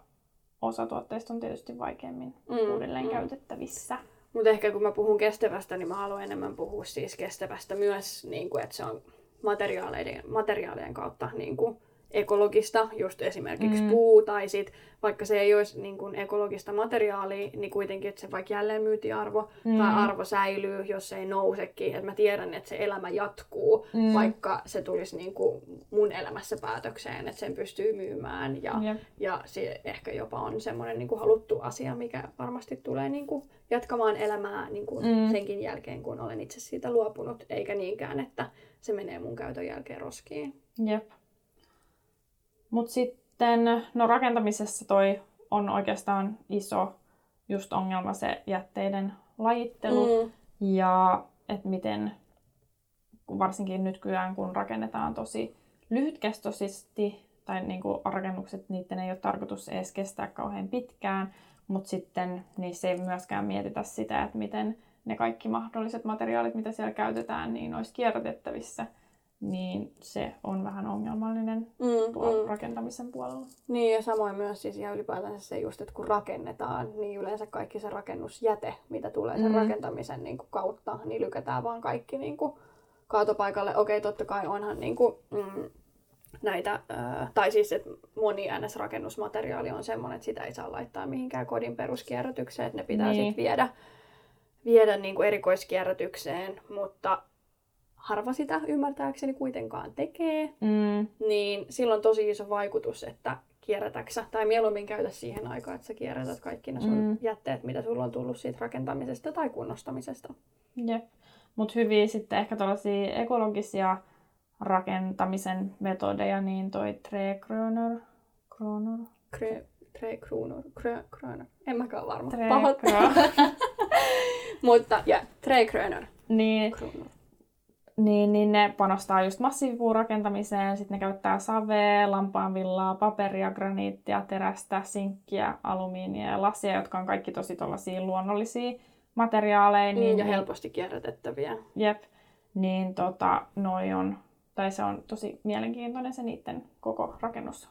osa tuotteista on tietysti vaikeammin mm, uudelleen mm. käytettävissä. Mutta ehkä kun mä puhun kestävästä, niin mä haluan enemmän puhua siis kestävästä myös, niin kuin, että se on materiaaleiden, materiaalien kautta niin kuin ekologista, just esimerkiksi mm. puu, tai sit, vaikka se ei olisi niin kuin ekologista materiaalia, niin kuitenkin, että se vaikka jälleenmyyntiarvo mm. tai arvo säilyy, jos se ei nousekin. Että mä tiedän, että se elämä jatkuu, mm. vaikka se tulisi niin kuin mun elämässä päätökseen, että sen pystyy myymään. Ja, yep. ja se ehkä jopa on semmoinen niin kuin haluttu asia, mikä varmasti tulee niin kuin jatkamaan elämää niin kuin mm. senkin jälkeen, kun olen itse siitä luopunut, eikä niinkään, että se menee mun käytön jälkeen roskiin. Jep. Mutta sitten, no rakentamisessa toi on oikeastaan iso just ongelma se jätteiden lajittelu. Mm. Ja että miten, varsinkin nykyään kun rakennetaan tosi lyhytkestoisesti, tai niin kuin rakennukset, niiden ei ole tarkoitus edes kestää kauhean pitkään, mutta sitten niissä ei myöskään mietitä sitä, että miten ne kaikki mahdolliset materiaalit, mitä siellä käytetään, niin olisi kierrätettävissä – niin se on vähän ongelmallinen mm, tuolla mm. rakentamisen puolella. Niin ja samoin myös siis ihan ylipäätään se just, että kun rakennetaan, niin yleensä kaikki se rakennusjäte, mitä tulee sen mm. rakentamisen niin kuin kautta, niin lykätään vaan kaikki niin kuin kaatopaikalle. Okei, totta kai onhan niin kuin, mm, näitä, äh, tai siis että moni NS-rakennusmateriaali on semmoinen, että sitä ei saa laittaa mihinkään kodin peruskierrätykseen, että ne pitää niin. sitten viedä, viedä niin kuin erikoiskierrätykseen, mutta harva sitä ymmärtääkseni kuitenkaan tekee, mm. niin silloin on tosi iso vaikutus, että kierrätäksä, tai mieluummin käytä siihen aikaan, että sä kierrätät kaikki ne sun mm. jätteet, mitä sulla on tullut siitä rakentamisesta tai kunnostamisesta. Jep. Mutta hyviä sitten ehkä tällaisia ekologisia rakentamisen metodeja, niin toi Trekröner, Kroner, Kre, Trekröner, Kröner, en mäkään varma. Tre, Mutta, ja Trekröner. Niin, Kroner niin, niin ne panostaa just massiivipuurakentamiseen, sitten ne käyttää savea, lampaanvillaa, paperia, graniittia, terästä, sinkkiä, alumiinia ja lasia, jotka on kaikki tosi tollaisia luonnollisia materiaaleja. Niin, ja helposti kierrätettäviä. Jep. Niin tota, noi on, tai se on tosi mielenkiintoinen se niiden koko rakennus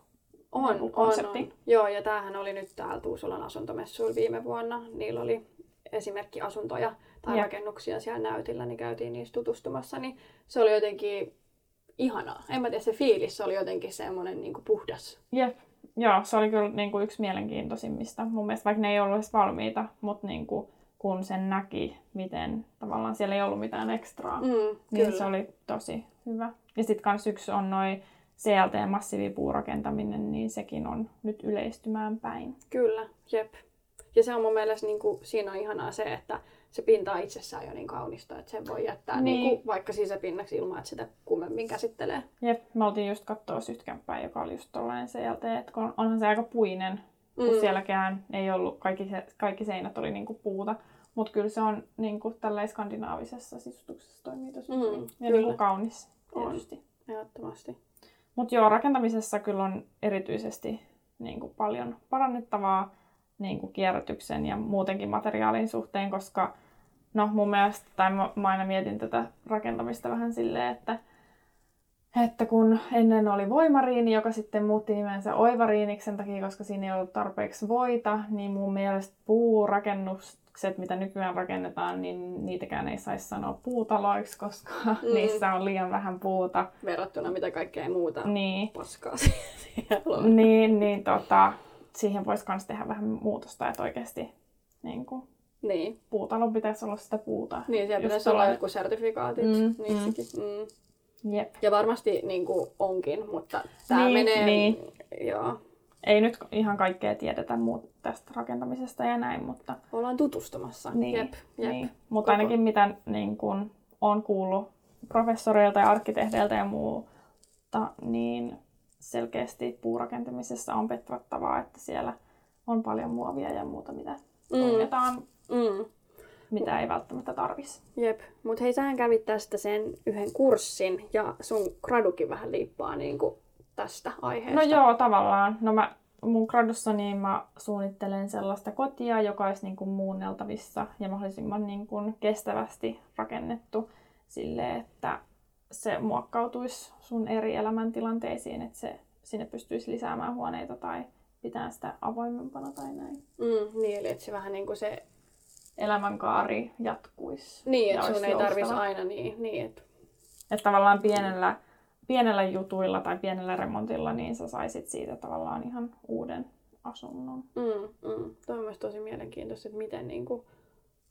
on, on, on. Joo, ja tämähän oli nyt täällä Tuusulan asuntomessuilla viime vuonna. Niillä oli esimerkki asuntoja tai ja. rakennuksia siellä näytillä, niin käytiin niistä tutustumassa, niin se oli jotenkin ihanaa. En mä tiedä, se fiilis oli jotenkin semmoinen niin kuin puhdas. Jep. Joo, se oli kyllä niin kuin yksi mielenkiintoisimmista. Mun mielestä vaikka ne ei ollut edes valmiita, mutta niin kuin, kun sen näki, miten tavallaan siellä ei ollut mitään ekstraa, mm, niin kyllä. se oli tosi hyvä. Ja sitten kans yksi on noin CLT-massiivipuurakentaminen, niin sekin on nyt yleistymään päin. Kyllä, jep. Ja se on mun mielestä, niin kuin, siinä on ihanaa se, että se pinta on itsessään jo niin kaunista, että sen voi jättää niin. Niin kuin, vaikka sisäpinnaksi ilman, että sitä kummemmin käsittelee. Jep, me oltiin just katsoa sytkämpää, joka oli just tollainen CLT, että kun onhan se aika puinen, kun mm. sielläkään ei ollut, kaikki, se, kaikki seinät oli niin kuin puuta. Mutta kyllä se on niin kuin tällä skandinaavisessa sisustuksessa toimii tosi mm, hyvin. Ja niin kuin kaunis tietysti. On, ehdottomasti. Mutta joo, rakentamisessa kyllä on erityisesti niin kuin paljon parannettavaa niin kuin kierrätyksen ja muutenkin materiaalin suhteen, koska no mun mielestä, tai mä, mä aina mietin tätä rakentamista vähän silleen, että, että kun ennen oli voimariini, joka sitten muutti nimensä oivariiniksi sen takia, koska siinä ei ollut tarpeeksi voita, niin mun mielestä puurakennukset, mitä nykyään rakennetaan, niin niitäkään ei saisi sanoa puutaloiksi, koska mm. niissä on liian vähän puuta. Verrattuna mitä kaikkea muuta niin. paskaa siellä on. Niin, niin tota, siihen voisi myös tehdä vähän muutosta, että oikeasti niin kuin, niin. puutalon pitäisi olla sitä puuta. Niin, siellä pitäisi olla jotkut sertifikaatit mm, niissäkin. Mm. Mm. Jep. Ja varmasti niin kuin onkin, mutta tämä niin, menee... Niin. Joo. Ei nyt ihan kaikkea tiedetä muut tästä rakentamisesta ja näin, mutta... Ollaan tutustumassa. Niin, jep, jep. Niin. Mutta ainakin mitä niin kun on kuullut professoreilta ja arkkitehdeiltä ja muuta, niin selkeästi puurakentamisessa on petrattavaa, että siellä on paljon muovia ja muuta, mitä mm. mm. mitä ei välttämättä tarvisi. Jep, mutta hei, sähän kävit tästä sen yhden kurssin ja sun gradukin vähän liippaa niin kuin tästä aiheesta. No joo, tavallaan. No mä, mun gradussa niin mä suunnittelen sellaista kotia, joka olisi niin kuin muunneltavissa ja mahdollisimman niin kuin kestävästi rakennettu sille, että se muokkautuisi sun eri elämäntilanteisiin, että se, sinne pystyisi lisäämään huoneita tai pitää sitä avoimempana tai näin. Mm, niin, eli että se vähän niin kuin se elämänkaari jatkuisi. Niin, että sun ei tarvitsisi aina niin. niin että... että tavallaan pienellä, pienellä jutuilla tai pienellä remontilla, niin sä saisit siitä tavallaan ihan uuden asunnon. Mm, mm. Tuo on myös tosi mielenkiintoista, että miten niin kuin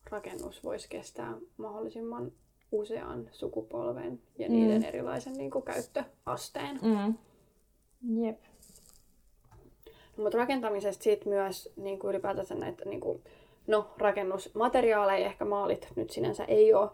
rakennus voisi kestää mahdollisimman usean sukupolven ja mm. niiden erilaisen niin kuin, käyttöasteen. Mm. Jep. No, mutta rakentamisesta siitä myös niin kuin ylipäätänsä näitä niin kuin, no, rakennusmateriaaleja, ehkä maalit nyt sinänsä ei ole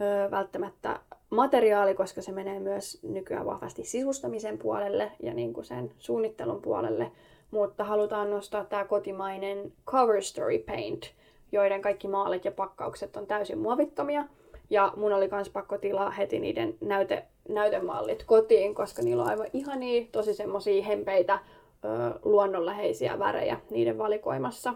ö, välttämättä materiaali, koska se menee myös nykyään vahvasti sisustamisen puolelle ja niin kuin sen suunnittelun puolelle, mutta halutaan nostaa tämä kotimainen Cover Story Paint, joiden kaikki maalit ja pakkaukset on täysin muovittomia Ja mun oli kans pakko tilaa heti niiden näyte, näytemallit kotiin, koska niillä on aivan ihania, tosi semmosia hempeitä, ö, luonnonläheisiä värejä niiden valikoimassa.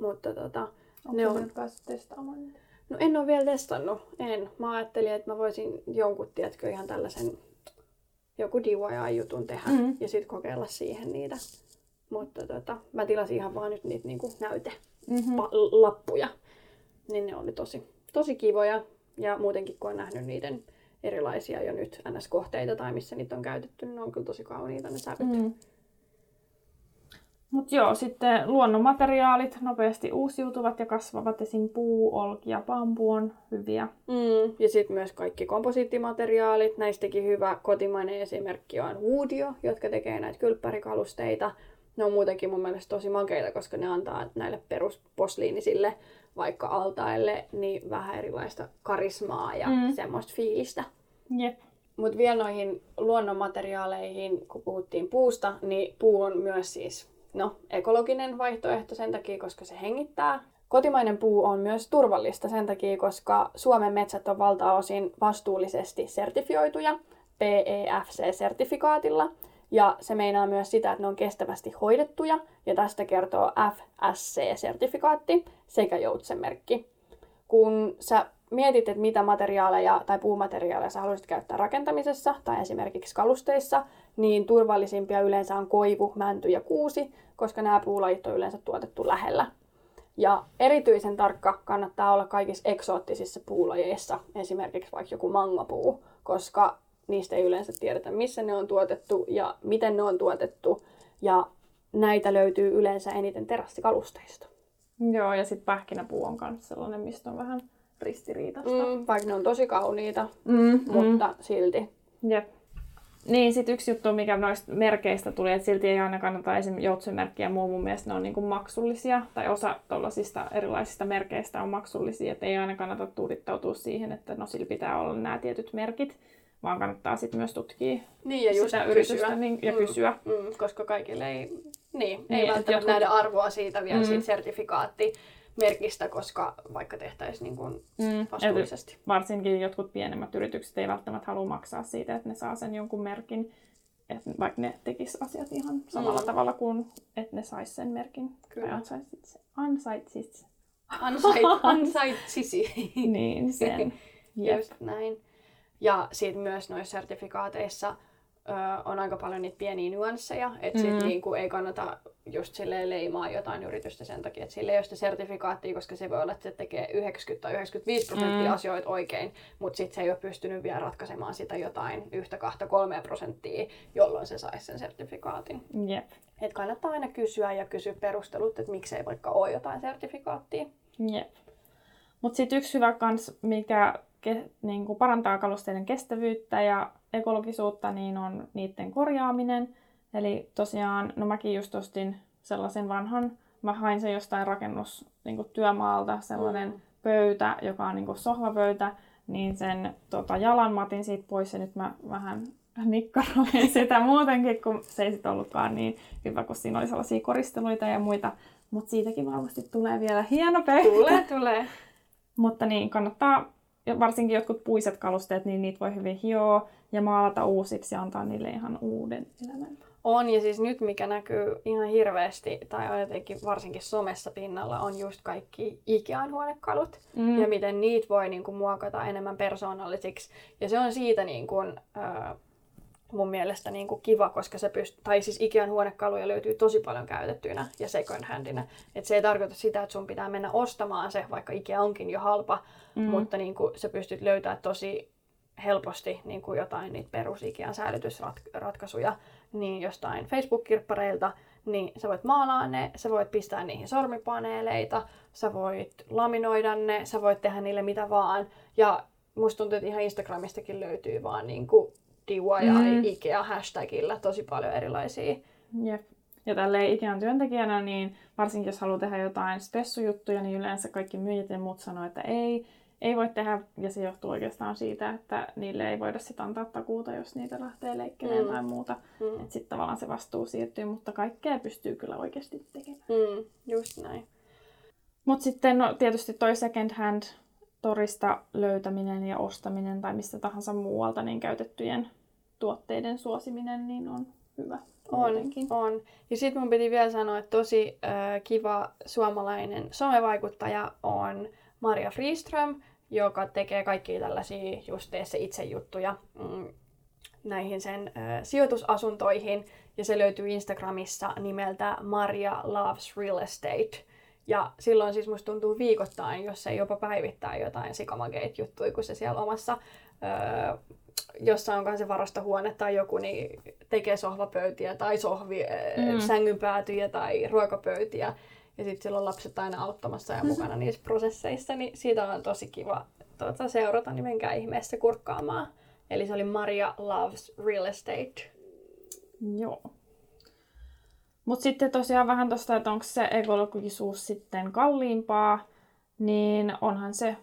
Mutta tota, Onko ne on... päässyt testaamaan niitä? No en ole vielä testannut, en. Mä ajattelin, että mä voisin jonkun, tiedätkö, ihan tällaisen joku DIY-jutun tehdä Mhm. ja sitten kokeilla siihen niitä. Mutta tota, mä tilasin ihan vaan nyt niitä niinku näytelappuja. Niin ne oli tosi, tosi kivoja. Ja muutenkin kun on nähnyt niiden erilaisia jo nyt NS-kohteita tai missä niitä on käytetty, niin ne on kyllä tosi kauniita ne sävyt. Mm. Mutta joo, sitten luonnonmateriaalit nopeasti uusiutuvat ja kasvavat. Esim. puu, olki ja bambu on hyviä. Mm, ja sitten myös kaikki komposiittimateriaalit. Näistäkin hyvä kotimainen esimerkki on Woodio, jotka tekee näitä kylppärikalusteita. Ne on muutenkin mun mielestä tosi makeita, koska ne antaa näille perusposliinisille vaikka altaille niin vähän erilaista karismaa ja Mm. mm. semmoista fiilistä. Jep. Mutta vielä noihin luonnonmateriaaleihin, kun puhuttiin puusta, niin puu on myös siis no, ekologinen vaihtoehto sen takia, koska se hengittää. Kotimainen puu on myös turvallista sen takia, koska Suomen metsät on valtaosin vastuullisesti sertifioituja PEFC-sertifikaatilla. Ja se meinaa myös sitä, että ne on kestävästi hoidettuja, ja tästä kertoo FSC-sertifikaatti sekä joutsenmerkki. Kun sä mietit, että mitä materiaaleja tai puumateriaaleja sä haluaisit käyttää rakentamisessa tai esimerkiksi kalusteissa, niin turvallisimpia yleensä on koivu, mänty ja kuusi, koska nämä puulajit on yleensä tuotettu lähellä. Ja erityisen tarkka kannattaa olla kaikissa eksoottisissa puulajeissa, esimerkiksi vaikka joku mangopuu, koska niistä ei yleensä tiedetä, missä ne on tuotettu ja miten ne on tuotettu. Ja näitä löytyy yleensä eniten terassikalusteista. Joo, ja sitten pähkinäpuu on myös sellainen, mistä on vähän ristiriitasta. Mm, vaikka ne on tosi kauniita, Mm, mutta silti. Jep. Niin, sitten yksi juttu, mikä noista merkeistä tuli, että silti ei aina kannata esim. joutsenmerkkiä ja muu. Mun mielestä ne on niinku maksullisia, tai osa tuollaisista erilaisista merkeistä on maksullisia, että ei aina kannata tuudittautua siihen, että no sillä pitää olla nämä tietyt merkit, vaan kannattaa sitten myös tutkia Niin, ja just sitä kysyä. yritystä niin, ja Mm. kysyä. Mm, koska kaikille ei, niin, Niin, ei välttämättä jotkut- nähdä arvoa siitä vielä Mm. siitä sertifikaattimerkistä, koska vaikka tehtäisiin niin kuin Mm, vastuullisesti. varsinkin jotkut pienemmät yritykset ei välttämättä halua maksaa siitä, että ne saa sen jonkun merkin, että vaikka ne tekis asiat ihan samalla Mm. tavalla kuin, että ne sais sen merkin. Kyllä. Ansaitsit sen. Ansait, ansaitsisi. Niin, sen. Jep. Just näin. Ja sitten myös noissa sertifikaateissa ö, on aika paljon niitä pieniä nyansseja, että mm. Mm. sit niinku ei kannata just silleen leimaa jotain yritystä sen takia, että sillä ei ole sitä sertifikaattia, koska se voi olla, että se tekee 90 tai 95 prosenttia Mm. asioita oikein, mutta sitten se ei ole pystynyt vielä ratkaisemaan sitä jotain yhtä, kahta, kolmea prosenttia, jolloin se saisi sen sertifikaatin. Jep. Et kannattaa aina kysyä ja kysyä perustelut, että miksei vaikka ole jotain sertifikaattia. Jep. Mutta sitten yksi hyvä kans, mikä ke, niinku parantaa kalusteiden kestävyyttä ja ekologisuutta, niin on niiden korjaaminen. Eli tosiaan, no mäkin just ostin sellaisen vanhan, mä hain sen jostain rakennus niinku työmaalta, sellainen Mm. pöytä, joka on niinku sohvapöytä, niin sen tota, jalan mä otin siitä pois ja nyt mä vähän nikkaroin sitä muutenkin, kun se ei sitten ollutkaan niin hyvä, kun siinä oli sellaisia koristeluita ja muita. Mutta siitäkin varmasti tulee vielä hieno pöytä. Tulee, tulee. Mutta niin, kannattaa, varsinkin jotkut puiset kalusteet, niin niitä voi hyvin hioa ja maalata uusiksi ja antaa niille ihan uuden elämän. On, ja siis nyt mikä näkyy ihan hirveästi, tai on jotenkin varsinkin somessa pinnalla, on just kaikki Ikean huonekalut. Mm. Ja miten niitä voi niin kuin, muokata enemmän persoonallisiksi. Ja se on siitä niin kuin, äh, mun mielestä niin kuin kiva, koska se pyst- tai siis Ikean huonekaluja löytyy tosi paljon käytettyinä ja second handina. Et se ei tarkoita sitä, että sun pitää mennä ostamaan se, vaikka Ikea onkin jo halpa, mm. mutta niin kuin, sä pystyt löytämään tosi helposti niin kuin jotain niitä perus Ikean säilytysratkaisuja niin jostain Facebook-kirppareilta, niin sä voit maalaa ne, sä voit pistää niihin sormipaneeleita, sä voit laminoida ne, sä voit tehdä niille mitä vaan. Ja musta tuntuu, että ihan Instagramistakin löytyy vaan niin kuin DIY ja Mm. Tosi paljon erilaisia. Jep. Ja tälleen Ikean työntekijänä, niin varsinkin jos haluaa tehdä jotain spessujuttuja, niin yleensä kaikki myyjät ja muut sanoo, että ei, ei voi tehdä. Ja se johtuu oikeastaan siitä, että niille ei voida sit antaa takuuta, jos niitä lähtee leikkelemään Mm. tai muuta. Mm. Että sitten tavallaan se vastuu siirtyy, mutta kaikkea pystyy kyllä oikeasti tekemään. Mm, just näin. Mutta sitten no, tietysti toi second hand torista löytäminen ja ostaminen tai mistä tahansa muualta niin käytettyjen tuotteiden suosiminen niin on hyvä. On, on. Ja sitten mun piti vielä sanoa, että tosi äh, kiva suomalainen somevaikuttaja on Maria Friström, joka tekee kaikkia tällaisia just tee se itse juttuja mm, näihin sen äh, sijoitusasuntoihin. Ja se löytyy Instagramissa nimeltä Maria Loves Real Estate. Ja silloin siis musta tuntuu viikoittain, jos ei jopa päivittää jotain sikamageit juttuja, kun se siellä omassa öö, jossa on se varastohuone tai joku, niin tekee sohvapöytiä tai sohvi, mm. sängynpäätyjä tai ruokapöytiä. Ja sitten siellä on lapset aina auttamassa ja mukana niissä prosesseissa, niin siitä on tosi kiva tuota, seurata, niin menkää ihmeessä kurkkaamaan. Eli se oli Maria Loves Real Estate. Joo. Mutta sitten tosiaan vähän tuosta, että onko se ekologisuus sitten kalliimpaa, niin onhan se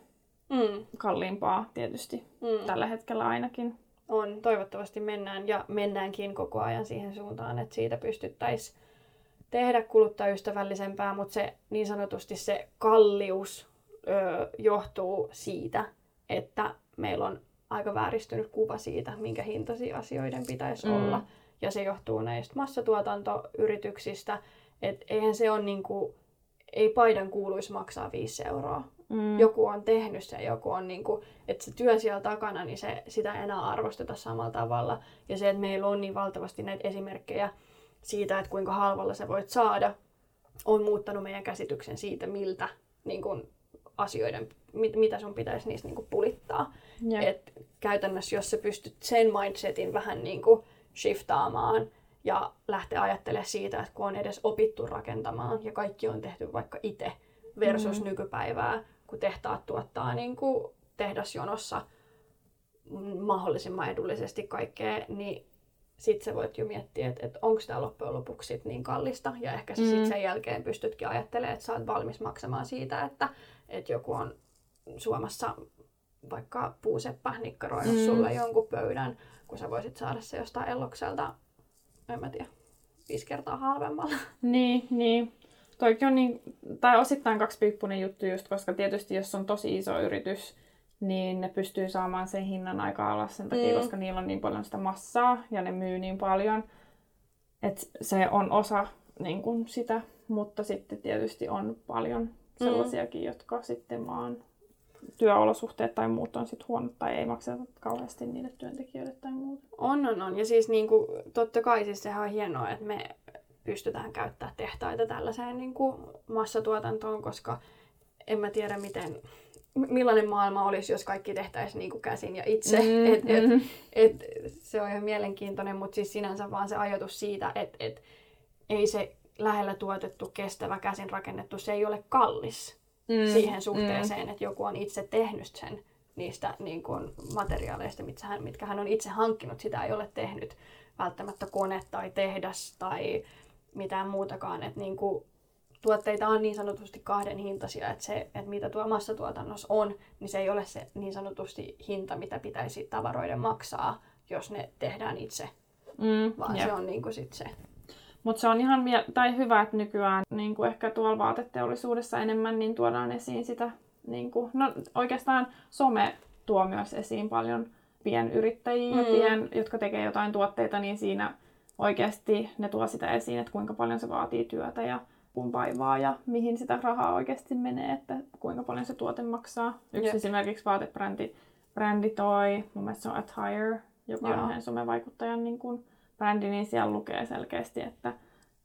mm. kalliimpaa tietysti mm. tällä hetkellä ainakin. On, toivottavasti mennään ja mennäänkin koko ajan siihen suuntaan, että siitä pystyttäisiin tehdä kuluttajaystävällisempää, mutta se niin sanotusti se kallius ö, johtuu siitä, että meillä on aika vääristynyt kuva siitä, minkä hintaisia asioiden pitäisi mm. olla. Ja se johtuu näistä massatuotantoyrityksistä, että eihän se ole niin kuin, ei paidan kuuluisi maksaa 5 euroa. Mm. Joku on tehnyt sen, joku on niin kuin, että se työ siellä takana, niin se, sitä ei enää arvosteta samalla tavalla. Ja se, että meillä on niin valtavasti näitä esimerkkejä siitä, että kuinka halvalla sä voit saada, on muuttanut meidän käsityksen siitä, miltä niin kuin, asioiden, mit, mitä sun pitäisi niistä niin kuin, pulittaa. Yeah. Et käytännössä, jos sä pystyt sen mindsetin vähän niin kuin, shiftaamaan ja lähteä ajattelemaan siitä, että kun on edes opittu rakentamaan ja kaikki on tehty vaikka itse versus mm. nykypäivää, kun tehtaat tuottaa niin kuin tehdasjonossa mahdollisimman edullisesti kaikkea, niin sitten sä voit jo miettiä, että, että onko tämä loppujen lopuksi sit niin kallista. Ja ehkä sä mm. sit sen jälkeen pystytkin ajattelemaan, että sä oot valmis maksamaan siitä, että, että joku on Suomessa vaikka puuseppä nikkaroinut mm. sulle jonkun pöydän, kun sä voisit saada se jostain ellokselta, en mä tiedä, viisi kertaa halvemmalla. Niin, niin. Toikin on niin, tai osittain kaksipiippunen juttu just, koska tietysti jos on tosi iso yritys, niin ne pystyy saamaan sen hinnan aika alas sen takia, mm. koska niillä on niin paljon sitä massaa ja ne myy niin paljon, että se on osa niin kuin sitä, mutta sitten tietysti on paljon mm. sellaisiakin, mm. jotka sitten vaan työolosuhteet tai muut on sitten huonot tai ei makseta kauheasti niille työntekijöille tai muuta. On, on, on. Ja siis niin kuin, totta kai siis sehän on hienoa, että me pystytään käyttämään tehtaita tällaiseen niin kuin massatuotantoon, koska en mä tiedä miten, millainen maailma olisi, jos kaikki tehtäisiin niin kuin käsin ja itse. Mm, et, et, mm. et, se on ihan mielenkiintoinen, mutta siis sinänsä vaan se ajatus siitä, että et, ei se lähellä tuotettu, kestävä, käsin rakennettu, se ei ole kallis mm, siihen suhteeseen, mm. että joku on itse tehnyt sen niistä niin kuin, materiaaleista, mitkä hän, mitkä hän on itse hankkinut. Sitä ei ole tehnyt välttämättä kone tai tehdas tai mitään muutakaan. Että niin kuin, tuotteita on niin sanotusti kahden hintaisia, että se, että mitä tuo massatuotannossa on, niin se ei ole se niin sanotusti hinta, mitä pitäisi tavaroiden maksaa, jos ne tehdään itse, mm, vaan jep. se on niin kuin sit se. Mutta se on ihan mie- tai hyvä, että nykyään niin kuin ehkä tuolla vaateteollisuudessa enemmän niin tuodaan esiin sitä, niin kuin, no oikeastaan some tuo myös esiin paljon pienyrittäjiä, mm. pien, jotka tekee jotain tuotteita, niin siinä oikeasti ne tuo sitä esiin, että kuinka paljon se vaatii työtä ja kun vaivaa ja mihin sitä rahaa oikeasti menee, että kuinka paljon se tuote maksaa. Yksi Jep. esimerkiksi vaatebrändi brändi toi, mun mielestä se on Attire, joka Joo. on yhden somevaikuttajan niin kuin, brändi, niin siellä lukee selkeästi, että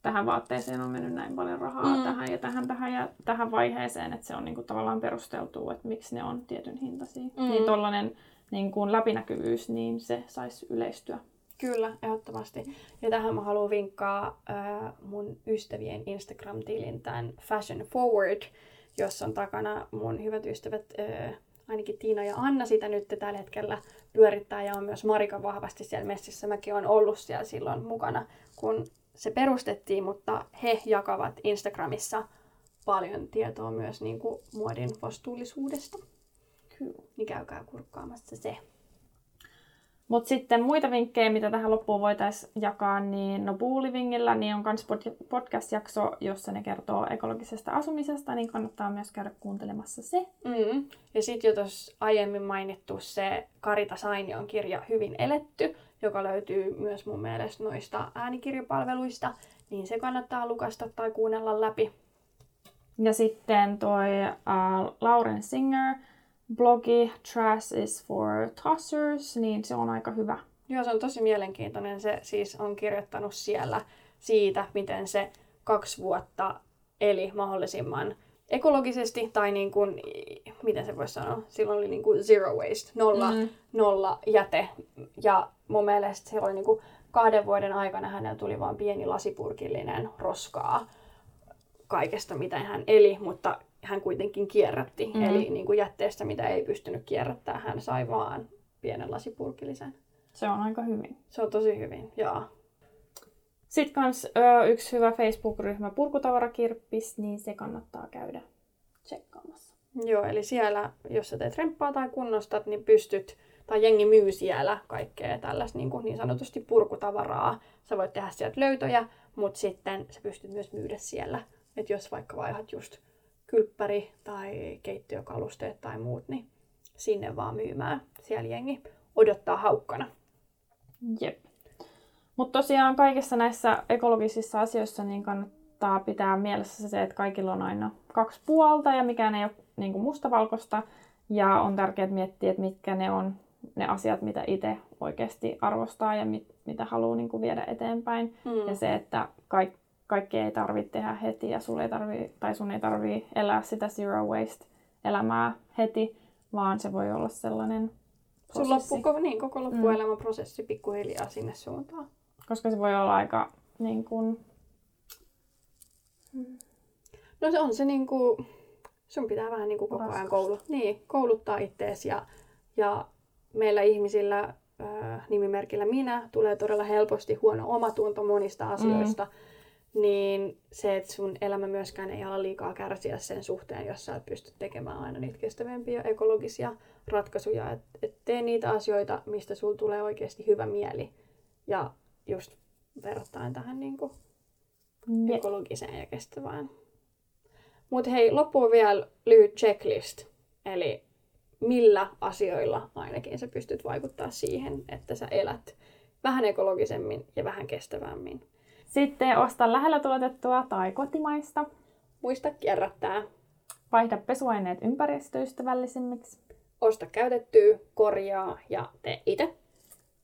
tähän vaatteeseen on mennyt näin paljon rahaa, mm. tähän ja tähän, tähän ja tähän vaiheeseen, että se on niin kuin, tavallaan perusteltu, että miksi ne on tietyn hintaisia. Mm. Niin tollainen niin kuin läpinäkyvyys, niin se saisi yleistyä. Kyllä, ehdottomasti. Ja tähän mä haluan vinkkaa äh, mun ystävien Instagram-tilin, tämän Fashion Forward, jossa on takana mun hyvät ystävät, äh, ainakin Tiina ja Anna sitä nyt tällä hetkellä pyörittää, ja on myös Marika vahvasti siellä messissä. Mäkin olen ollut siellä silloin mukana, kun se perustettiin, mutta he jakavat Instagramissa paljon tietoa myös niin kuin muodin vastuullisuudesta. Kyllä. Niin käykää kurkkaamassa se. Mutta sitten muita vinkkejä, mitä tähän loppuun voitaisiin jakaa, niin no Livingillä niin on myös podcast-jakso, jossa ne kertoo ekologisesta asumisesta, niin kannattaa myös käydä kuuntelemassa se. Mm. Ja sitten jo tuossa aiemmin mainittu se Karita Sainion kirja Hyvin eletty, joka löytyy myös mun mielestä noista äänikirjapalveluista, niin se kannattaa lukasta tai kuunnella läpi. Ja sitten toi uh, Lauren Singer, blogi Trash is for Tossers, niin se on aika hyvä. Joo, se on tosi mielenkiintoinen. Se siis on kirjoittanut siellä siitä, miten se kaksi vuotta eli mahdollisimman ekologisesti, tai niin kuin, miten se voisi sanoa, silloin oli niin kuin zero waste, nolla, mm. nolla jäte. Ja mun mielestä se oli niin kuin kahden vuoden aikana hänellä tuli vain pieni lasipurkillinen roskaa kaikesta, mitä hän eli, mutta hän kuitenkin kierrätti. Mm. Eli niin kuin jätteestä, mitä ei pystynyt kierrättämään, hän sai vaan pienen lasipurkillisen. Se on aika hyvin. Se on tosi hyvin, joo. Sitten kans ö, yksi hyvä Facebook-ryhmä Purkutavarakirppis, niin se kannattaa käydä tsekkaamassa. Joo, eli siellä, jos sä teet remppaa tai kunnostat, niin pystyt, tai jengi myy siellä kaikkea tällaista niin, kuin niin sanotusti purkutavaraa. Sä voit tehdä sieltä löytöjä, mutta sitten sä pystyt myös myydä siellä. Että jos vaikka vaihat just kylppäri tai keittiökalusteet tai muut, niin sinne vaan myymään. Siellä jengi odottaa haukkana. Jep. Mutta tosiaan kaikissa näissä ekologisissa asioissa niin kannattaa pitää mielessä se, että kaikilla on aina kaksi puolta ja mikään ei ole niin kuin mustavalkoista. Ja on tärkeää miettiä, että mitkä ne on ne asiat, mitä itse oikeasti arvostaa ja mit, mitä haluaa niin kuin viedä eteenpäin. Mm. Ja se, että kaik, kaikki ei tarvitse tehdä heti ja sun ei tarvii, tai sun ei tarvii elää sitä zero waste elämää heti, vaan se voi olla sellainen prosessi. Sun loppu, niin, koko loppuelämän mm. prosessi pikkuhiljaa sinne suuntaan. Koska se voi olla aika niin kuin... No se on se niin kuin, sun pitää vähän niin kuin koko ajan koulu, niin, kouluttaa ittees ja, ja meillä ihmisillä äh, nimimerkillä minä tulee todella helposti huono omatunto monista asioista. Mm niin se, että sun elämä myöskään ei ala liikaa kärsiä sen suhteen, jos sä et pysty tekemään aina niitä kestävämpiä ekologisia ratkaisuja. Että et tee niitä asioita, mistä sul tulee oikeasti hyvä mieli. Ja just verrattaen tähän niin kuin yeah. ekologiseen ja kestävään. Mutta hei, loppuun vielä lyhyt checklist. Eli millä asioilla ainakin sä pystyt vaikuttaa siihen, että sä elät vähän ekologisemmin ja vähän kestävämmin. Sitten osta lähellä tuotettua tai kotimaista. Muista kierrättää. Vaihda pesuaineet ympäristöystävällisemmiksi. Osta käytettyä, korjaa ja tee itse.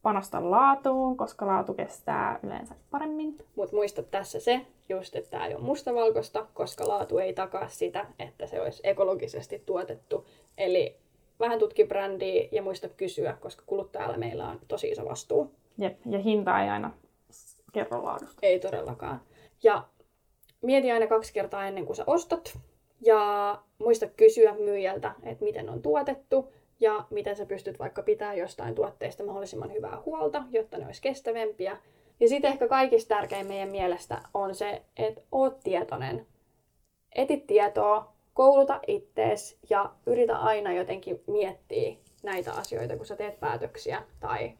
Panosta laatuun, koska laatu kestää yleensä paremmin. Mutta muista tässä se, just että tämä ei ole mustavalkoista, koska laatu ei takaa sitä, että se olisi ekologisesti tuotettu. Eli vähän tutki brändiä ja muista kysyä, koska kuluttajalla meillä on tosi iso vastuu. Jep, ja hinta ei aina kerro laadusta. Ei todellakaan. Ja mieti aina kaksi kertaa ennen kuin sä ostat. Ja muista kysyä myyjältä, että miten on tuotettu ja miten sä pystyt vaikka pitää jostain tuotteista mahdollisimman hyvää huolta, jotta ne olisi kestävämpiä. Ja sitten ehkä kaikista tärkein meidän mielestä on se, että oot tietoinen. Etit tietoa, kouluta ittees ja yritä aina jotenkin miettiä näitä asioita, kun sä teet päätöksiä tai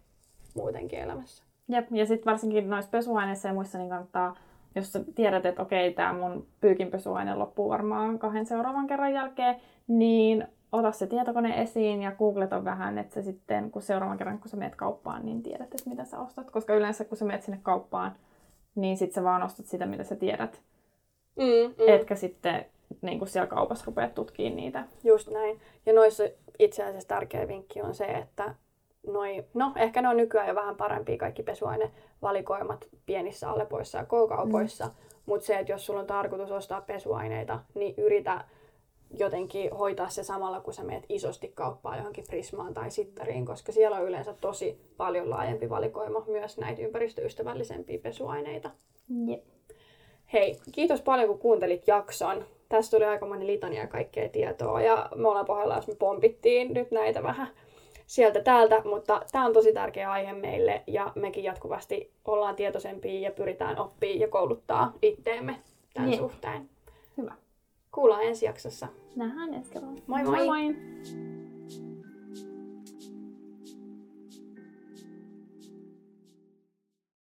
muutenkin elämässä. Jep, ja sitten varsinkin noissa pesuaineissa ja muissa niin kannattaa, jos sä tiedät, että okei, tämä mun pyykinpesuaine loppuu varmaan kahden seuraavan kerran jälkeen, niin ota se tietokone esiin ja googleta vähän, että sä sitten, kun seuraavan kerran kun sä meet kauppaan, niin tiedät, että mitä sä ostat. Koska yleensä kun sä meet sinne kauppaan, niin sit sä vaan ostat sitä, mitä sä tiedät. Mm, mm. Etkä sitten niin kuin siellä kaupassa rupeat tutkimaan niitä. Just näin. Ja noissa itse asiassa tärkeä vinkki on se, että noi, no ehkä ne on nykyään jo vähän parempia kaikki pesuainevalikoimat pienissä Alepoissa ja K-kaupoissa, mm. mutta se, että jos sulla on tarkoitus ostaa pesuaineita, niin yritä jotenkin hoitaa se samalla, kun sä meet isosti kauppaan johonkin Prismaan tai Sittariin, koska siellä on yleensä tosi paljon laajempi valikoima myös näitä ympäristöystävällisempiä pesuaineita. Yep. Hei, kiitos paljon kun kuuntelit jakson. Tästä tuli aika moni litania kaikkea tietoa ja me ollaan pohjalla, jos me pompittiin nyt näitä vähän sieltä täältä, mutta tämä on tosi tärkeä aihe meille ja mekin jatkuvasti ollaan tietoisempia ja pyritään oppia ja kouluttaa itteemme tämän yeah. suhteen. Hyvä. Kuullaan ensi jaksossa. Nähdään ensi kerralla. Moi moi! moi, moi.